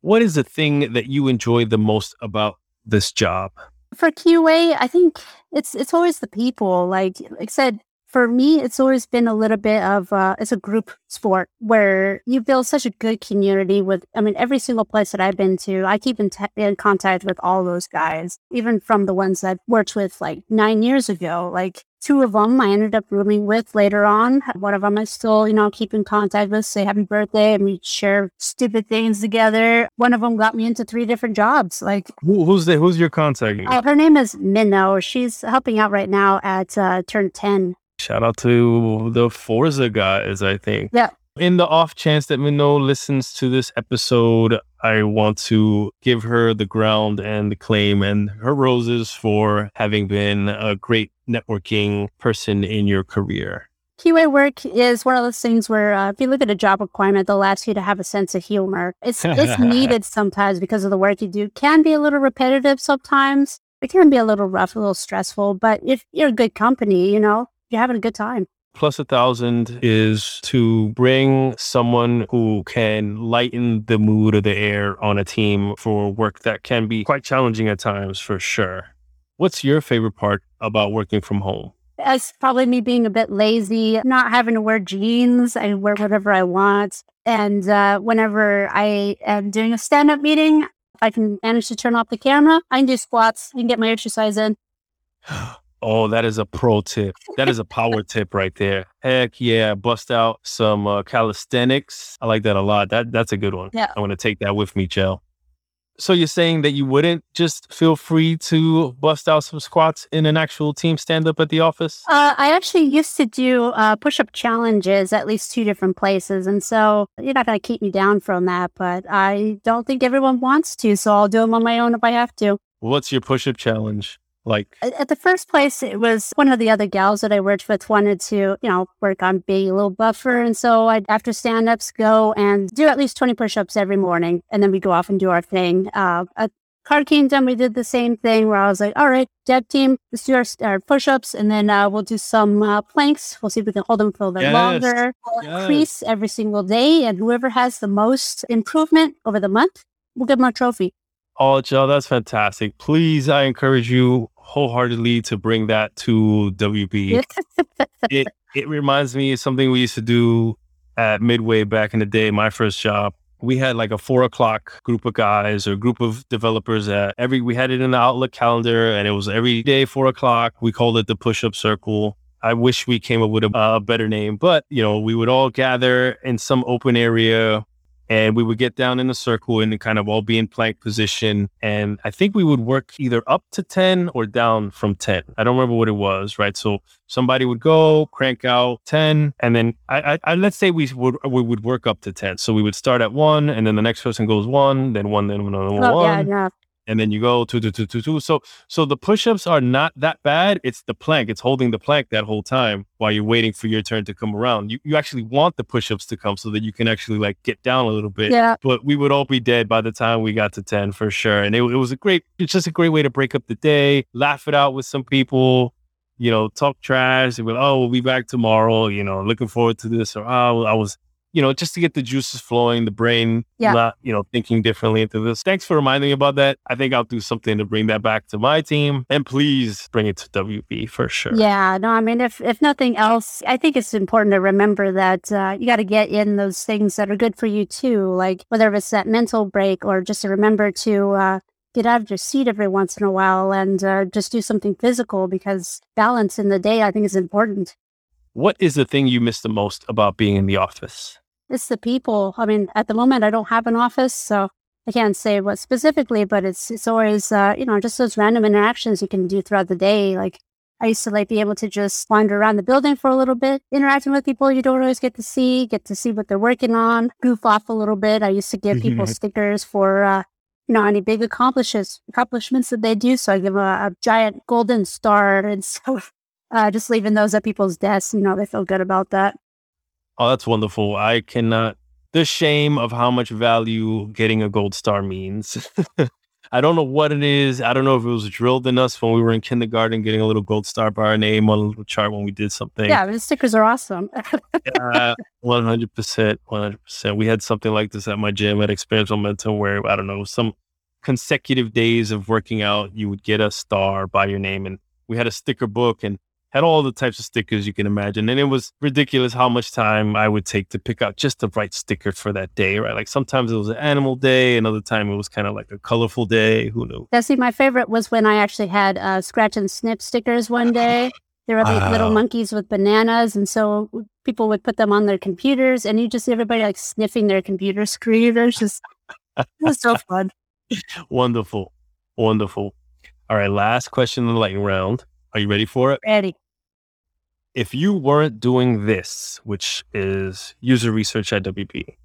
What is the thing that you enjoy the most about this job? For QA, I think it's it's always the people. Like, like I said, for me, it's always been a little bit of uh, it's a group sport where you build such a good community with. I mean, every single place that I've been to, I keep in, te- in contact with all those guys, even from the ones I've worked with like nine years ago. Like two of them, I ended up rooming with later on. One of them I still, you know, keep in contact with, say happy birthday, and we share stupid things together. One of them got me into three different jobs. Like Who, who's the who's your contact? Oh, her name is Minnow. She's helping out right now at uh, Turn Ten Shout out to the Forza guys, I think. Yeah. In the off chance that Minnow listens to this episode, I want to give her the ground and the claim and her roses for having been a great networking person in your career. QA work is one of those things where uh, if you look at a job requirement, they'll ask you to have a sense of humor. It's it's [LAUGHS] needed sometimes because of the work you do. Can be a little repetitive sometimes. It can be a little rough, a little stressful. But if you're a good company, you know, you're having a good time. Plus a thousand is to bring someone who can lighten the mood of the air on a team for work that can be quite challenging at times, for sure. What's your favorite part about working from home? It's probably me being a bit lazy, not having to wear jeans. I wear whatever I want. And uh, whenever I am doing a stand up meeting, I can manage to turn off the camera, I can do squats and get my exercise in. [GASPS] [SIGHS] Oh, that is a pro tip. That is a power tip right there. Heck yeah, bust out some uh, calisthenics. I like that a lot. That that's a good one. Yeah, I want to take that with me, Jill. So you're saying that you wouldn't just feel free to bust out some squats in an actual team stand up at the office? Uh, I actually used to do uh, push up challenges at least two different places. And so you're not going to keep me down from that, but I don't think everyone wants to. So I'll do them on my own if I have to. What's your push up challenge? Like at the first place, it was one of the other gals that I worked with wanted to, you know, work on being a little buffer. And so I'd, after stand ups, go and do at least 20 push ups every morning. And then we go off and do our thing. Uh, at Card Kingdom, we did the same thing where I was like, all right, dev team, let's do our, our push ups and then uh, we'll do some uh, planks. We'll see if we can hold them for a little yes. longer. We'll yes. increase every single day. And whoever has the most improvement over the month, we'll give them a trophy. Oh, Joe, that's fantastic. Please, I encourage you wholeheartedly to bring that to WB. it it reminds me of something we used to do at Midway back in the day, my first job. We had like a four o'clock group of guys or group of developers every we had it in the Outlook calendar and it was every day four o'clock. We called it the push up circle. I wish we came up with a, a better name, but you know, we would all gather in some open area and we would get down in a circle and kind of all be in plank position. And I think we would work either up to 10 or down from 10. I don't remember what it was, right? So somebody would go crank out 10 and then I, I, I, let's say we would we would work up to 10 so we would start at one and then the next person goes one then one then another oh, one yeah, yeah and then you go two, two, two, two, two. So, so the push-ups are not that bad. It's the plank. It's holding the plank that whole time while you're waiting for your turn to come around. You, you actually want the push-ups to come so that you can actually like get down a little bit. Yeah. But we would all be dead by the time we got to 10 for sure. And it, it was a great, it's just a great way to break up the day, laugh it out with some people, you know, talk trash. And like, oh, we'll be back tomorrow, you know, looking forward to this. Or, oh, I was, you know, just to get the juices flowing, the brain, yeah. not, you know, thinking differently into this. Thanks for reminding me about that. I think I'll do something to bring that back to my team and please bring it to WB for sure. Yeah, no, I mean, if, if nothing else, I think it's important to remember that uh, you got to get in those things that are good for you too. Like whether it's that mental break or just to remember to, uh, get out of your seat every once in a while and uh, just do something physical because balance in the day I think is important. What is the thing you miss the most about being in the office? It's the people. I mean, at the moment, I don't have an office, so I can't say what specifically, but it's it's always uh, you know just those random interactions you can do throughout the day. Like I used to like be able to just wander around the building for a little bit, interacting with people you don't always get to see, get to see what they're working on, goof off a little bit. I used to give people stickers for uh, you know any big accomplishments accomplishments that they do. So I give them a, a giant golden star, [LAUGHS] and so uh, just leaving those at people's desks. You know, they feel good about that. Oh, that's wonderful. I cannot. The shame of how much value getting a gold star means. [LAUGHS] I don't know what it is. I don't know if it was drilled in us when we were in kindergarten, getting a little gold star by our name on a little chart when we did something. Yeah, the stickers are awesome. [LAUGHS] One hundred percent, one hundred percent. We had something like this at my gym at Experience Mental, where I don't know some consecutive days of working out, you would get a star by your name, and we had a sticker book, and had all the types of stickers you can imagine. And it was ridiculous how much time I would take to pick out just the right sticker for that day, right? Like sometimes it was an animal day, another time it was kind of like a colorful day. Who knew? Yeah, see, my favorite was when I actually had uh, scratch and snip stickers one [LAUGHS] day. There were wow. little monkeys with bananas. And so people would put them on their computers and you just see everybody like sniffing their computer [LAUGHS] screen. It was just, it was so fun. Wonderful. Wonderful. All right. Last question in the lightning round. Are you ready for it? Ready if you weren't doing this, which is user research at WB,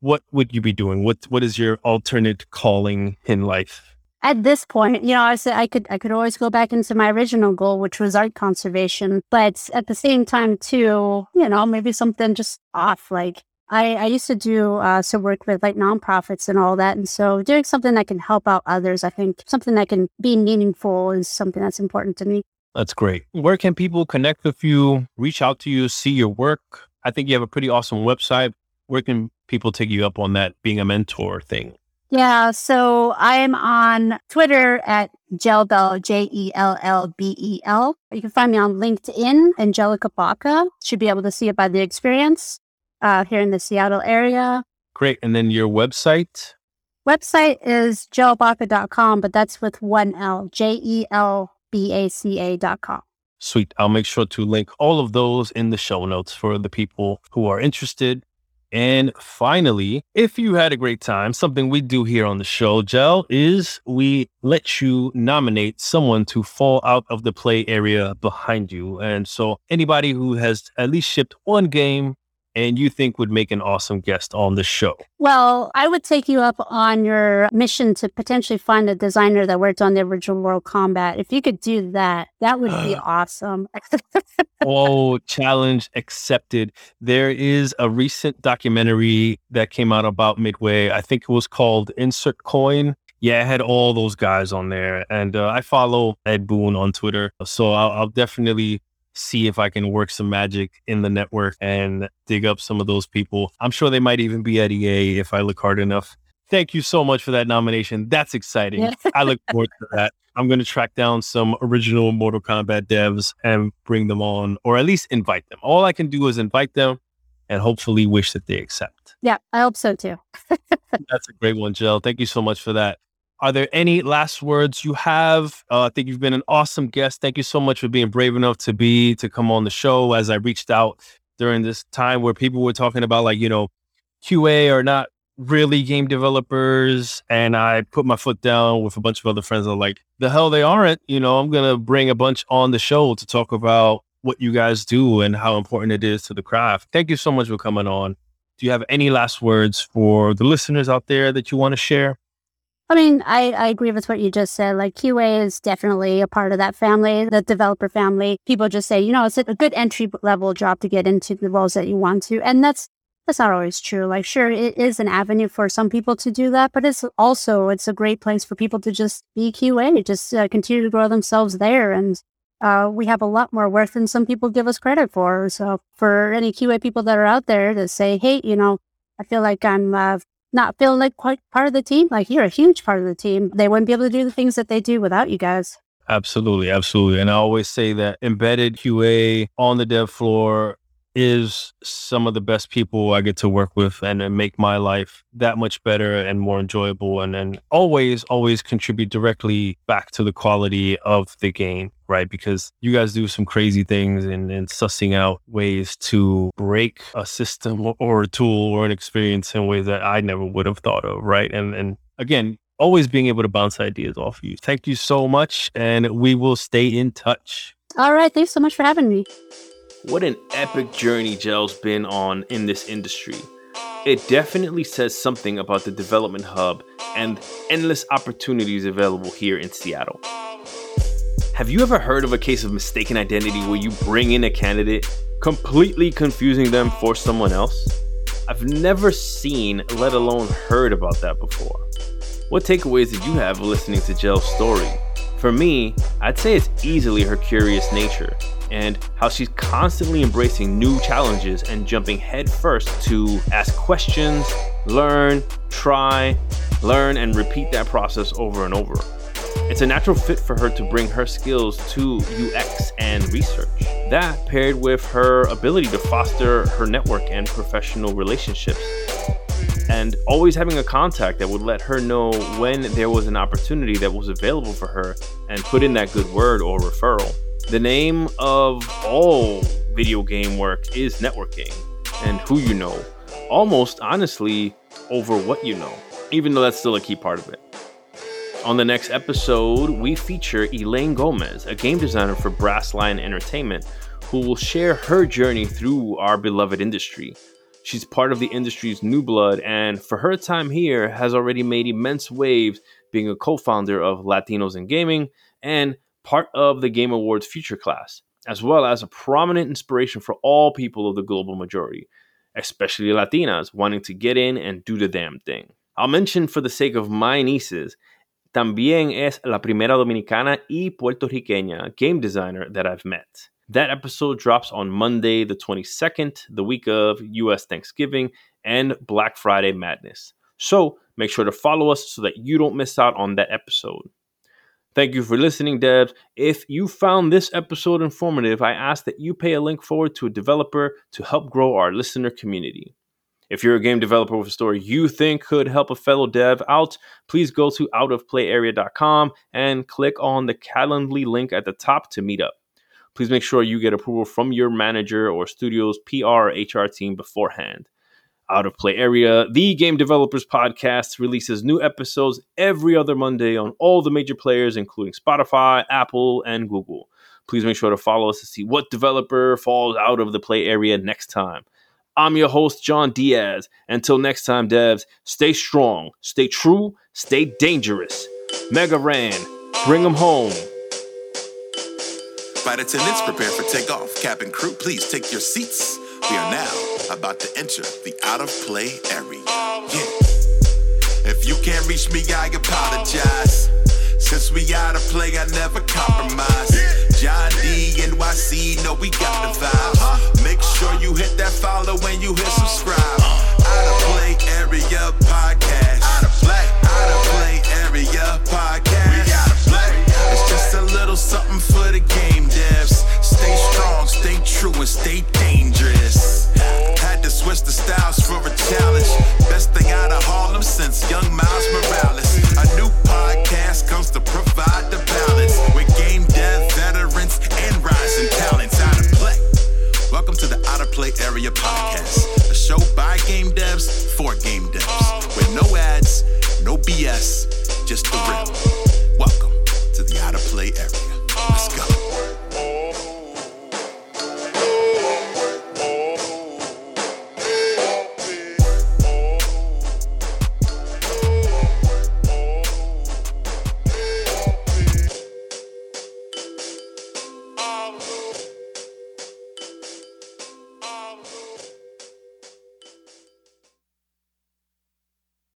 what would you be doing? What what is your alternate calling in life? At this point, you know, I said I could I could always go back into my original goal, which was art conservation. But at the same time, too, you know, maybe something just off. Like I, I used to do uh, some work with like nonprofits and all that, and so doing something that can help out others, I think something that can be meaningful is something that's important to me. That's great. Where can people connect with you, reach out to you, see your work? I think you have a pretty awesome website. Where can people take you up on that being a mentor thing? Yeah, so I'm on Twitter at Jellbell, J E L L B E L. You can find me on LinkedIn, Angelica Baca. Should be able to see it by the experience uh, here in the Seattle area. Great. And then your website? Website is jellbaca.com, but that's with one L, J E L baca.com. Sweet. I'll make sure to link all of those in the show notes for the people who are interested. And finally, if you had a great time, something we do here on the show, Jel, is we let you nominate someone to fall out of the play area behind you. And so anybody who has at least shipped one game and you think would make an awesome guest on the show? Well, I would take you up on your mission to potentially find a designer that worked on the original Mortal Kombat. If you could do that, that would be [SIGHS] awesome. oh, [LAUGHS] challenge accepted. There is a recent documentary that came out about Midway. I think it was called Insert Coin. Yeah, I had all those guys on there. And uh, I follow Ed Boon on Twitter. So I'll, I'll definitely see if I can work some magic in the network and dig up some of those people. I'm sure they might even be at EA if I look hard enough. Thank you so much for that nomination. That's exciting. Yeah. I look forward [LAUGHS] to that. I'm going to track down some original Mortal Kombat devs and bring them on, or at least invite them. All I can do is invite them and hopefully wish that they accept. Yeah, I hope so too. [LAUGHS] That's a great one, Jill. Thank you so much for that. Are there any last words you have? Uh, I think you've been an awesome guest. Thank you so much for being brave enough to be to come on the show. As I reached out during this time where people were talking about like you know QA are not really game developers, and I put my foot down with a bunch of other friends. I'm like, the hell they aren't. You know, I'm gonna bring a bunch on the show to talk about what you guys do and how important it is to the craft. Thank you so much for coming on. Do you have any last words for the listeners out there that you want to share? I mean, I, I agree with what you just said. Like QA is definitely a part of that family, the developer family. People just say, you know, it's a good entry level job to get into the roles that you want to. And that's that's not always true. Like, sure, it is an avenue for some people to do that, but it's also it's a great place for people to just be QA, just uh, continue to grow themselves there. And uh, we have a lot more worth than some people give us credit for. So, for any QA people that are out there to say, hey, you know, I feel like I'm uh, not feeling like quite part of the team. Like you're a huge part of the team. They wouldn't be able to do the things that they do without you guys. Absolutely, absolutely. And I always say that embedded QA on the dev floor is some of the best people I get to work with and, and make my life that much better and more enjoyable and and always always contribute directly back to the quality of the game right? Because you guys do some crazy things and, and sussing out ways to break a system or a tool or an experience in ways that I never would have thought of right? And and again always being able to bounce ideas off of you. Thank you so much and we will stay in touch. All right thanks so much for having me. What an epic journey Jel's been on in this industry. It definitely says something about the development hub and endless opportunities available here in Seattle. Have you ever heard of a case of mistaken identity where you bring in a candidate, completely confusing them for someone else? I've never seen, let alone heard about that before. What takeaways did you have listening to Jel's story? For me, I'd say it's easily her curious nature and how she's constantly embracing new challenges and jumping headfirst to ask questions, learn, try, learn, and repeat that process over and over. It's a natural fit for her to bring her skills to UX and research. That paired with her ability to foster her network and professional relationships. And always having a contact that would let her know when there was an opportunity that was available for her and put in that good word or referral. The name of all video game work is networking and who you know, almost honestly over what you know, even though that's still a key part of it. On the next episode, we feature Elaine Gomez, a game designer for Brass Lion Entertainment, who will share her journey through our beloved industry. She's part of the industry's new blood, and for her time here, has already made immense waves being a co founder of Latinos in Gaming and part of the Game Awards Future Class, as well as a prominent inspiration for all people of the global majority, especially Latinas wanting to get in and do the damn thing. I'll mention for the sake of my nieces, también es la primera dominicana y puertorriqueña game designer that I've met. That episode drops on Monday, the 22nd, the week of US Thanksgiving and Black Friday Madness. So make sure to follow us so that you don't miss out on that episode. Thank you for listening, devs. If you found this episode informative, I ask that you pay a link forward to a developer to help grow our listener community. If you're a game developer with a story you think could help a fellow dev out, please go to outofplayarea.com and click on the Calendly link at the top to meet up. Please make sure you get approval from your manager or studio's PR HR team beforehand. Out of Play Area, the Game Developers Podcast, releases new episodes every other Monday on all the major players, including Spotify, Apple, and Google. Please make sure to follow us to see what developer falls out of the play area next time. I'm your host, John Diaz. Until next time, devs, stay strong, stay true, stay dangerous. Mega Ran, bring them home. Flight attendants, prepare for takeoff. Cabin crew, please take your seats. We are now about to enter the out of play area. Yeah. If you can't reach me, I apologize. Since we out of play, I never compromise. John D, NYC, know we got the vibes. Make sure you hit that follow when you hit subscribe. Out of play area podcast. Out of play, out of play area podcast. We out of play. It's just a little something for the game devs. Stay strong, stay true, and stay dangerous. Had to switch the styles for a challenge. Best thing out of Harlem since young Miles Morales. A new podcast comes to provide Play Area Podcast, a show by game devs for game devs, with no ads, no BS, just the real. Welcome to the Out of Play Area. Let's go.